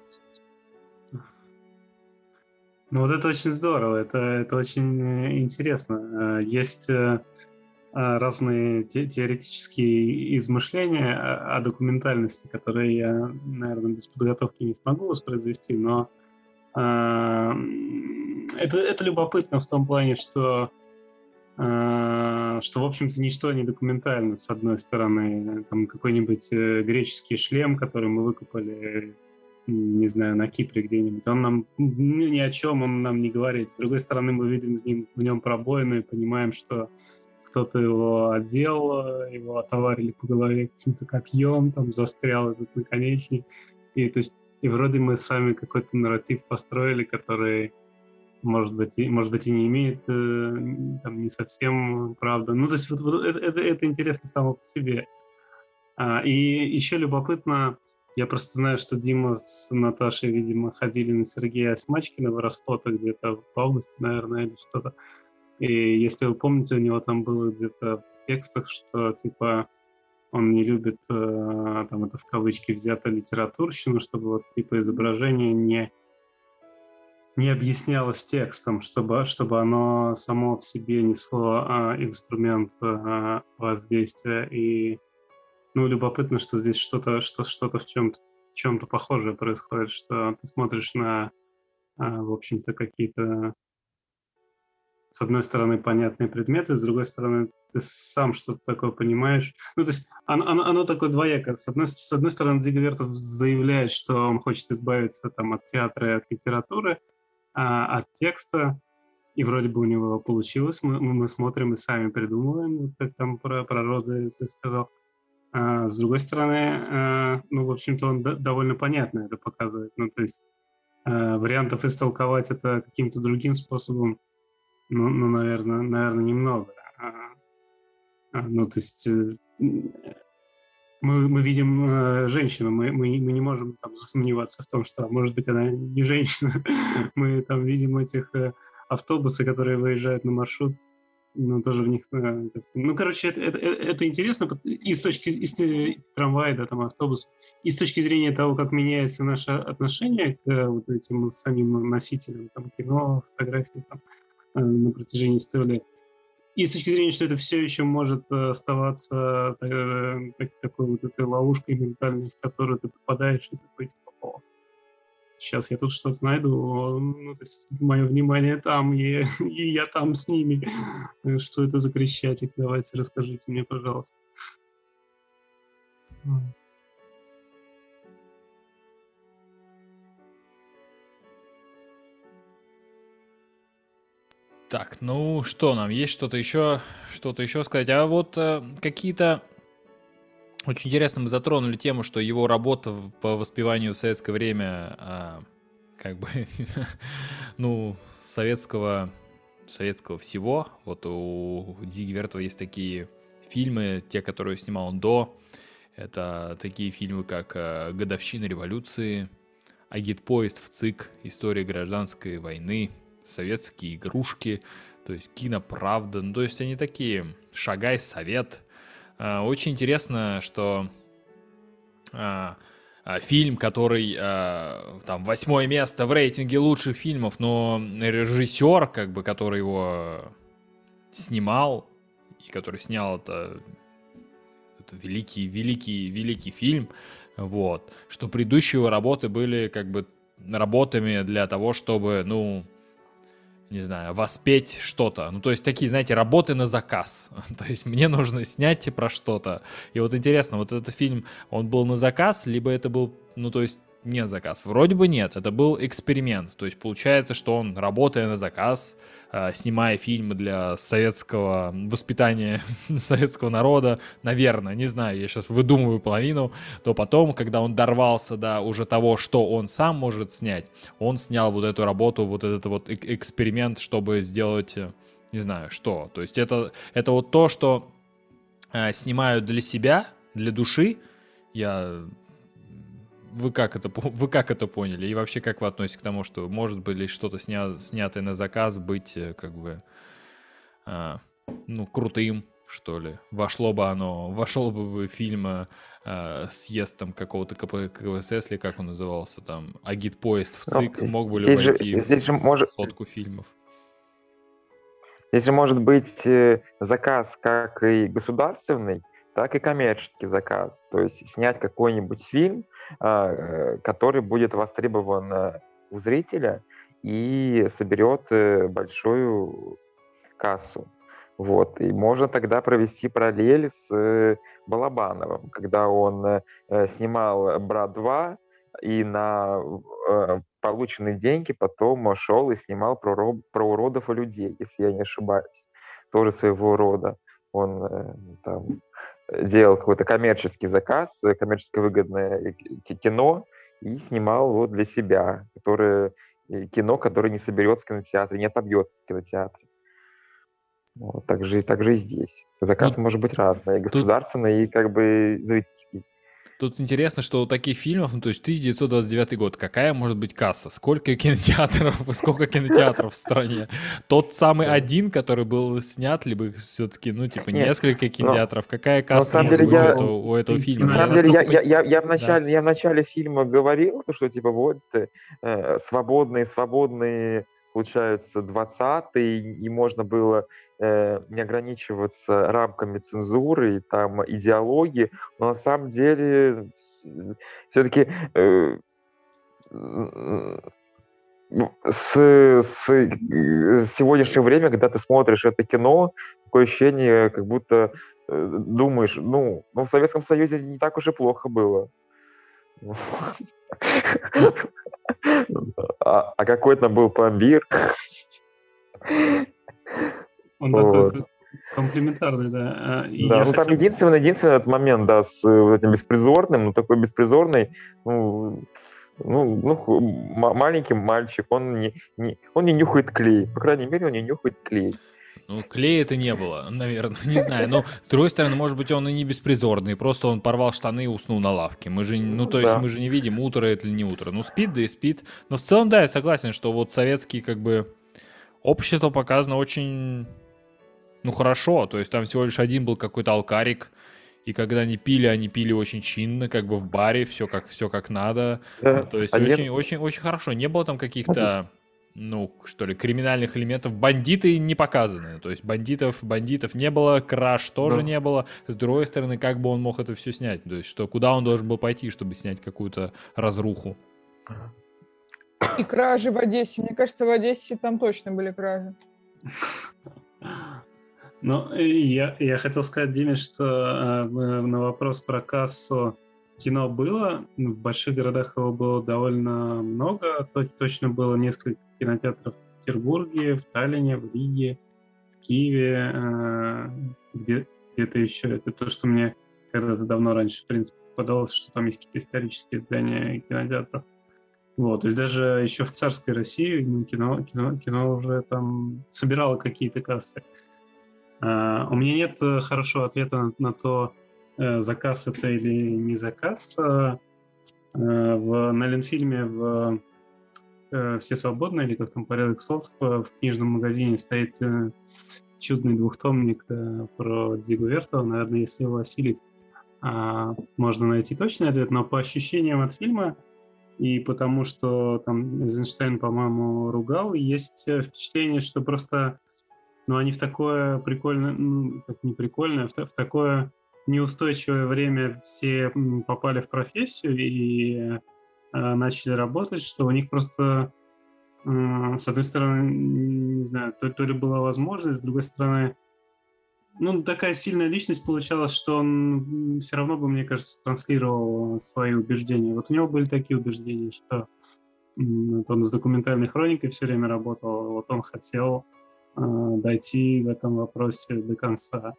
Ну вот это очень здорово, это, это очень э, интересно. Э, есть э, разные те, теоретические измышления о, документальности, которые я, наверное, без подготовки не смогу воспроизвести, но это, это любопытно в том плане, что что, в общем-то, ничто не документально, с одной стороны. Там какой-нибудь э, греческий шлем, который мы выкопали, не знаю, на Кипре где-нибудь, он нам ну, ни о чем он нам не говорит. С другой стороны, мы видим в нем, в нем пробоины и понимаем, что кто-то его одел, его отоварили по голове каким-то копьем, там застрял этот наконечник. И, то есть, и вроде мы сами какой-то нарратив построили, который может быть, и, может быть, и не имеет э, там, не совсем правда. Ну, то есть вот, вот это, это, это интересно само по себе. А, и еще любопытно, я просто знаю, что Дима с Наташей, видимо, ходили на Сергея Осьмачкина в Росфото где-то в августе, наверное, или что-то. И если вы помните, у него там было где-то в текстах, что типа он не любит, э, там это в кавычки взято литературщину, чтобы вот типа изображение не не объяснялось текстом, чтобы, чтобы оно само в себе несло а, инструмент а, воздействия. И ну, любопытно, что здесь что-то что, что-то в чем-то в чем-то похожее происходит, что ты смотришь на, а, в общем-то, какие-то с одной стороны, понятные предметы, с другой стороны, ты сам что-то такое понимаешь. Ну, то есть оно, оно, оно такое двоякое. С одной, с одной стороны, Зиговертов заявляет, что он хочет избавиться там, от театра и от литературы, а, от текста, и вроде бы у него получилось. Мы, мы смотрим и сами придумываем, как там про, про роды ты сказал. А, с другой стороны, а, ну, в общем-то, он д- довольно понятно это показывает. Ну, то есть а, вариантов истолковать это каким-то другим способом, ну, ну наверное, наверное, немного. А, а, ну, то есть э, мы, мы видим э, женщину, мы, мы, мы не можем там засомневаться в том, что, может быть, она не женщина. мы там видим этих э, автобусы, которые выезжают на маршрут, ну, тоже в них... Э, ну, короче, это, это, это интересно и с точки из трамвая, да, там автобус, и с точки зрения того, как меняется наше отношение к э, вот этим самим носителям, там, кино, фотографии, там, э, на протяжении истории. И с точки зрения, что это все еще может э, оставаться э, так, такой вот этой ловушкой ментальной, в которую ты попадаешь, и такой типа, о, сейчас я тут что-то найду, ну, то есть мое внимание там, и, и я там с ними. Что это за крещатик? Давайте расскажите мне, пожалуйста. Так, ну что, нам есть что-то еще, что-то еще сказать? А вот э, какие-то очень интересно мы затронули тему, что его работа по воспеванию в советское время, э, как бы, ну, советского, советского всего. Вот у Диги Вертова есть такие фильмы, те, которые снимал он до. Это такие фильмы, как э, «Годовщина революции», «Агитпоезд в ЦИК», «История гражданской войны», «Советские игрушки», то есть «Киноправда». Ну, то есть они такие «Шагай, совет». Э, очень интересно, что э, фильм, который там восьмое место в рейтинге лучших фильмов, но режиссер, как бы, который его снимал, и который снял это это великий, великий, великий фильм, вот, что предыдущие работы были как бы работами для того, чтобы, ну, не знаю, воспеть что-то. Ну, то есть такие, знаете, работы на заказ. то есть мне нужно снять про что-то. И вот интересно, вот этот фильм, он был на заказ, либо это был, ну, то есть не заказ? Вроде бы нет, это был эксперимент. То есть получается, что он, работая на заказ, э, снимая фильмы для советского воспитания советского народа, наверное, не знаю, я сейчас выдумываю половину, то потом, когда он дорвался до уже того, что он сам может снять, он снял вот эту работу, вот этот вот эксперимент, чтобы сделать, э, не знаю, что. То есть это, это вот то, что э, снимают для себя, для души, я вы как это, вы как это поняли? И вообще, как вы относитесь к тому, что может быть ли что-то сня, снятое на заказ быть э, как бы, а, ну, крутым, что ли? Вошло бы оно, вошел бы фильм а, э, съезд там какого-то КПСС, или как он назывался, там, Агит поезд в ЦИК, ну, мог бы ли войти же, здесь в же может... сотку фильмов? Здесь же может быть э, заказ как и государственный, так и коммерческий заказ. То есть снять какой-нибудь фильм, а, э, который будет востребован э, у зрителя и соберет э, большую кассу. Вот. И можно тогда провести параллель с Балабановым, когда он снимал «Брат 2», и на полученные деньги потом шел и снимал про, про уродов и людей, если я не ошибаюсь. Тоже своего рода. Он там делал какой-то коммерческий заказ, э, коммерчески выгодное кино и снимал вот для себя, которое кино, которое не соберет в кинотеатре, не отобьет в кинотеатре. Вот, так, же, так же и здесь. Заказ ну, может быть разный, государственный, тут... и как бы зрительский. Тут интересно, что у таких фильмов, ну, то есть 1929 год, какая может быть касса? Сколько кинотеатров, сколько кинотеатров в стране? Тот самый один, который был снят, либо все-таки, ну, типа, несколько кинотеатров? Какая касса может быть у этого фильма? На самом деле, я в начале я в начале фильма говорил, что, типа, вот, э, свободные, свободные получается, 20-й, и можно было не ограничиваться рамками цензуры и там идеологии, но на самом деле все-таки э, с, с сегодняшнее время, когда ты смотришь это кино, такое ощущение, как будто э, думаешь, ну, ну, в Советском Союзе не так уж и плохо было. А, а какой там был пломбир? Он вот. такой комплементарный, да. А, и да, ну хотел... там единственный, единственный этот момент, да, с вот этим беспризорным, ну такой беспризорный, ну, ну, ну маленький мальчик, он не, не, он не нюхает клей, по крайней мере, он не нюхает клей. Ну, клея это не было, наверное, не знаю. Но, с другой стороны, может быть, он и не беспризорный, просто он порвал штаны и уснул на лавке. Мы же, ну, то есть да. мы же не видим, утро это или не утро. Ну, спит, да и спит. Но в целом, да, я согласен, что вот советские, как бы, общество показано очень, ну, хорошо. То есть там всего лишь один был какой-то алкарик, и когда они пили, они пили очень чинно, как бы в баре, все как, все как надо. Да. То есть а очень, нет... очень, очень хорошо. Не было там каких-то ну, что ли, криминальных элементов. Бандиты не показаны. То есть бандитов, бандитов не было, краш тоже да. не было. С другой стороны, как бы он мог это все снять? То есть, что куда он должен был пойти, чтобы снять какую-то разруху? И кражи в Одессе. Мне кажется, в Одессе там точно были кражи. Ну, я, я хотел сказать, Диме, что э, на вопрос про кассу кино было. В больших городах его было довольно много. Точно было несколько кинотеатров в Петербурге, в Таллине, в Риге, в Киеве, э, где, где-то еще. Это то, что мне когда-то давно раньше, в принципе, подалось, что там есть какие-то исторические здания кинотеатров. Вот, то есть даже еще в царской России ну, кино, кино, кино уже там собирало какие-то кассы. У меня нет э, хорошего ответа на, на то, э, заказ это или не заказ. А, э, в, на Ленфильме в «Все свободны» или как там «Порядок слов» в книжном магазине стоит чудный двухтомник про Дзигу Вертова. Наверное, если его осилить, а, можно найти точный ответ, но по ощущениям от фильма и потому что там Эйзенштейн, по-моему, ругал, есть впечатление, что просто но они в такое прикольное, ну, как не прикольное, в, в такое неустойчивое время все попали в профессию и э, начали работать, что у них просто, э, с одной стороны, не знаю, то, то ли была возможность, с другой стороны, ну, такая сильная личность получалась, что он все равно бы, мне кажется, транслировал свои убеждения. Вот у него были такие убеждения, что вот он с документальной хроникой все время работал, вот он хотел дойти в этом вопросе до конца,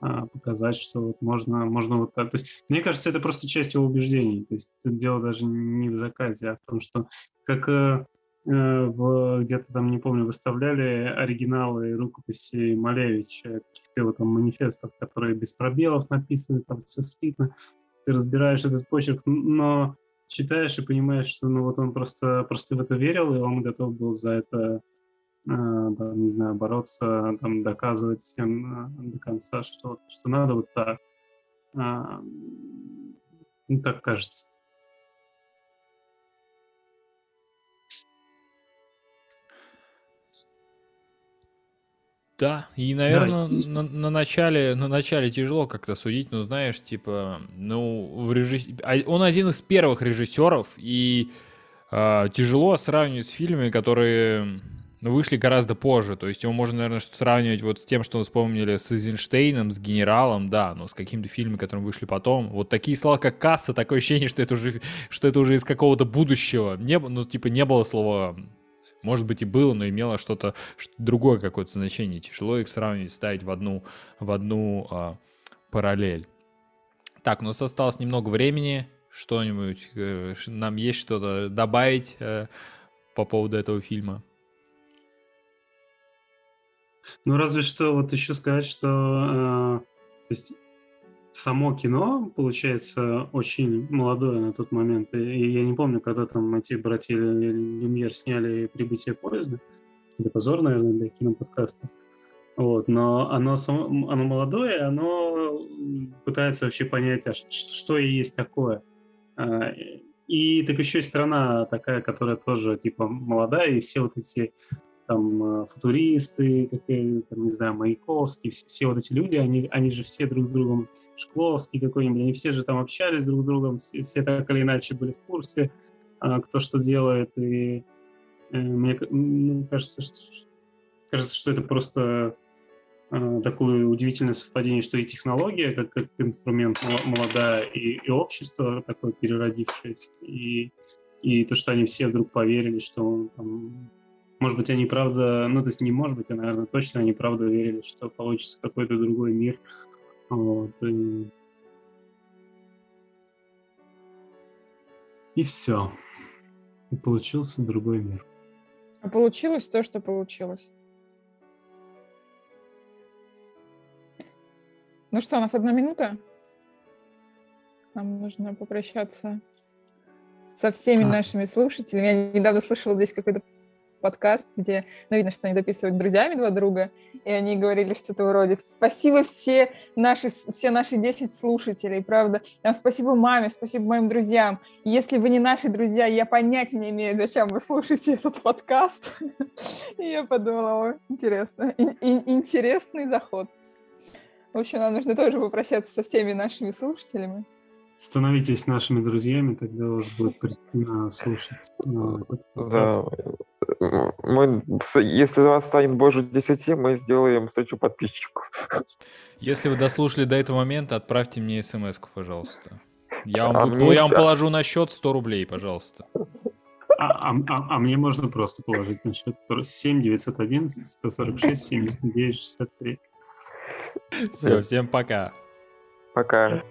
а, показать, что вот можно, можно вот так. То есть, мне кажется, это просто часть его убеждений. То есть дело даже не в заказе, а в том, что как э, э, в, где-то там, не помню, выставляли оригиналы рукописи Малевича, каких-то его там манифестов, которые без пробелов написаны, там все слитно. Ты разбираешь этот почерк, но читаешь и понимаешь, что ну вот он просто, просто в это верил, и он готов был за это там, э, не знаю, бороться, там, доказывать всем э, до конца, что, что надо вот так. А, ну, так кажется. Да, и, наверное, да. На, на начале, на начале тяжело как-то судить, но знаешь, типа, ну, в режисс... А, он один из первых режиссеров, и э, тяжело сравнивать с фильмами, которые но вышли гораздо позже. То есть его можно, наверное, сравнивать вот с тем, что мы вспомнили с Эйзенштейном, с Генералом, да, но с какими-то фильмами, которые вышли потом. Вот такие слова, как «касса», такое ощущение, что это уже, что это уже из какого-то будущего. Не, ну, типа, не было слова может быть и было, но имело что-то что другое какое-то значение. Тяжело их сравнивать, ставить в одну, в одну а, параллель. Так, у нас осталось немного времени. Что-нибудь, э, нам есть что-то добавить э, по поводу этого фильма? Ну, разве что вот еще сказать, что э, то есть само кино, получается, очень молодое на тот момент. И я не помню, когда там эти братья Люмьер сняли «Прибытие поезда». Это позор, наверное, для киноподкаста. Вот, но оно, само, оно молодое, оно пытается вообще понять, а что, что и есть такое. А, и так еще и страна такая, которая тоже типа молодая, и все вот эти там э, футуристы, какие, там, не знаю, Маяковский, все, все вот эти люди, они, они же все друг с другом, Шкловский какой-нибудь, они все же там общались друг с другом, все, все так или иначе были в курсе, а, кто что делает, и э, мне ну, кажется, что, кажется, что это просто а, такое удивительное совпадение, что и технология, как, как инструмент молодая, и, и общество такое переродившееся, и, и то, что они все вдруг поверили, что там, может быть, они правда, ну, то есть не может быть, а, наверное, точно они правда верили, что получится какой-то другой мир. Вот, и... и все. И получился другой мир. А получилось то, что получилось. Ну что, у нас одна минута? Нам нужно попрощаться со всеми а. нашими слушателями. Я недавно слышала здесь какой-то подкаст, где, ну, видно, что они записывают с друзьями два друга, и они говорили что-то вроде «Спасибо все наши, все наши 10 слушателей, правда. Там, спасибо маме, спасибо моим друзьям. Если вы не наши друзья, я понятия не имею, зачем вы слушаете этот подкаст». И я подумала, о, интересно, интересный заход. В общем, нам нужно тоже попрощаться со всеми нашими слушателями. Становитесь нашими друзьями, тогда вас будет приятно слушать. Да, мы, если вас станет больше 10, мы сделаем встречу подписчиков. Если вы дослушали до этого момента, отправьте мне смс пожалуйста. Я вам, а вы, я вам положу на счет 100 рублей, пожалуйста. А, а, а, а мне можно просто положить на счет 7 911 146 79 63. Все, всем пока. Пока.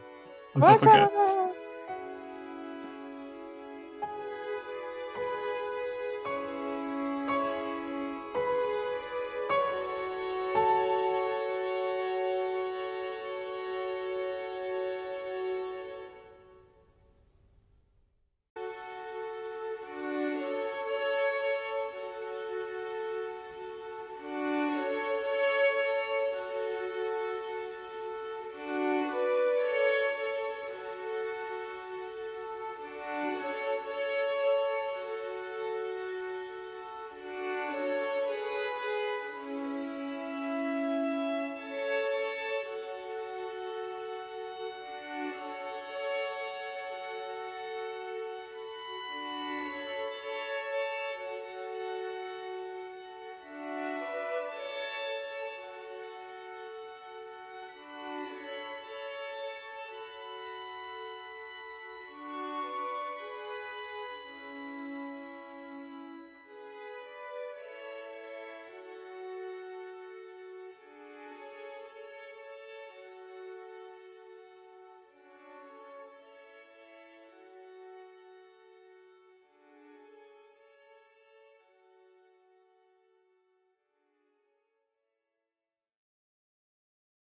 Пока. пока.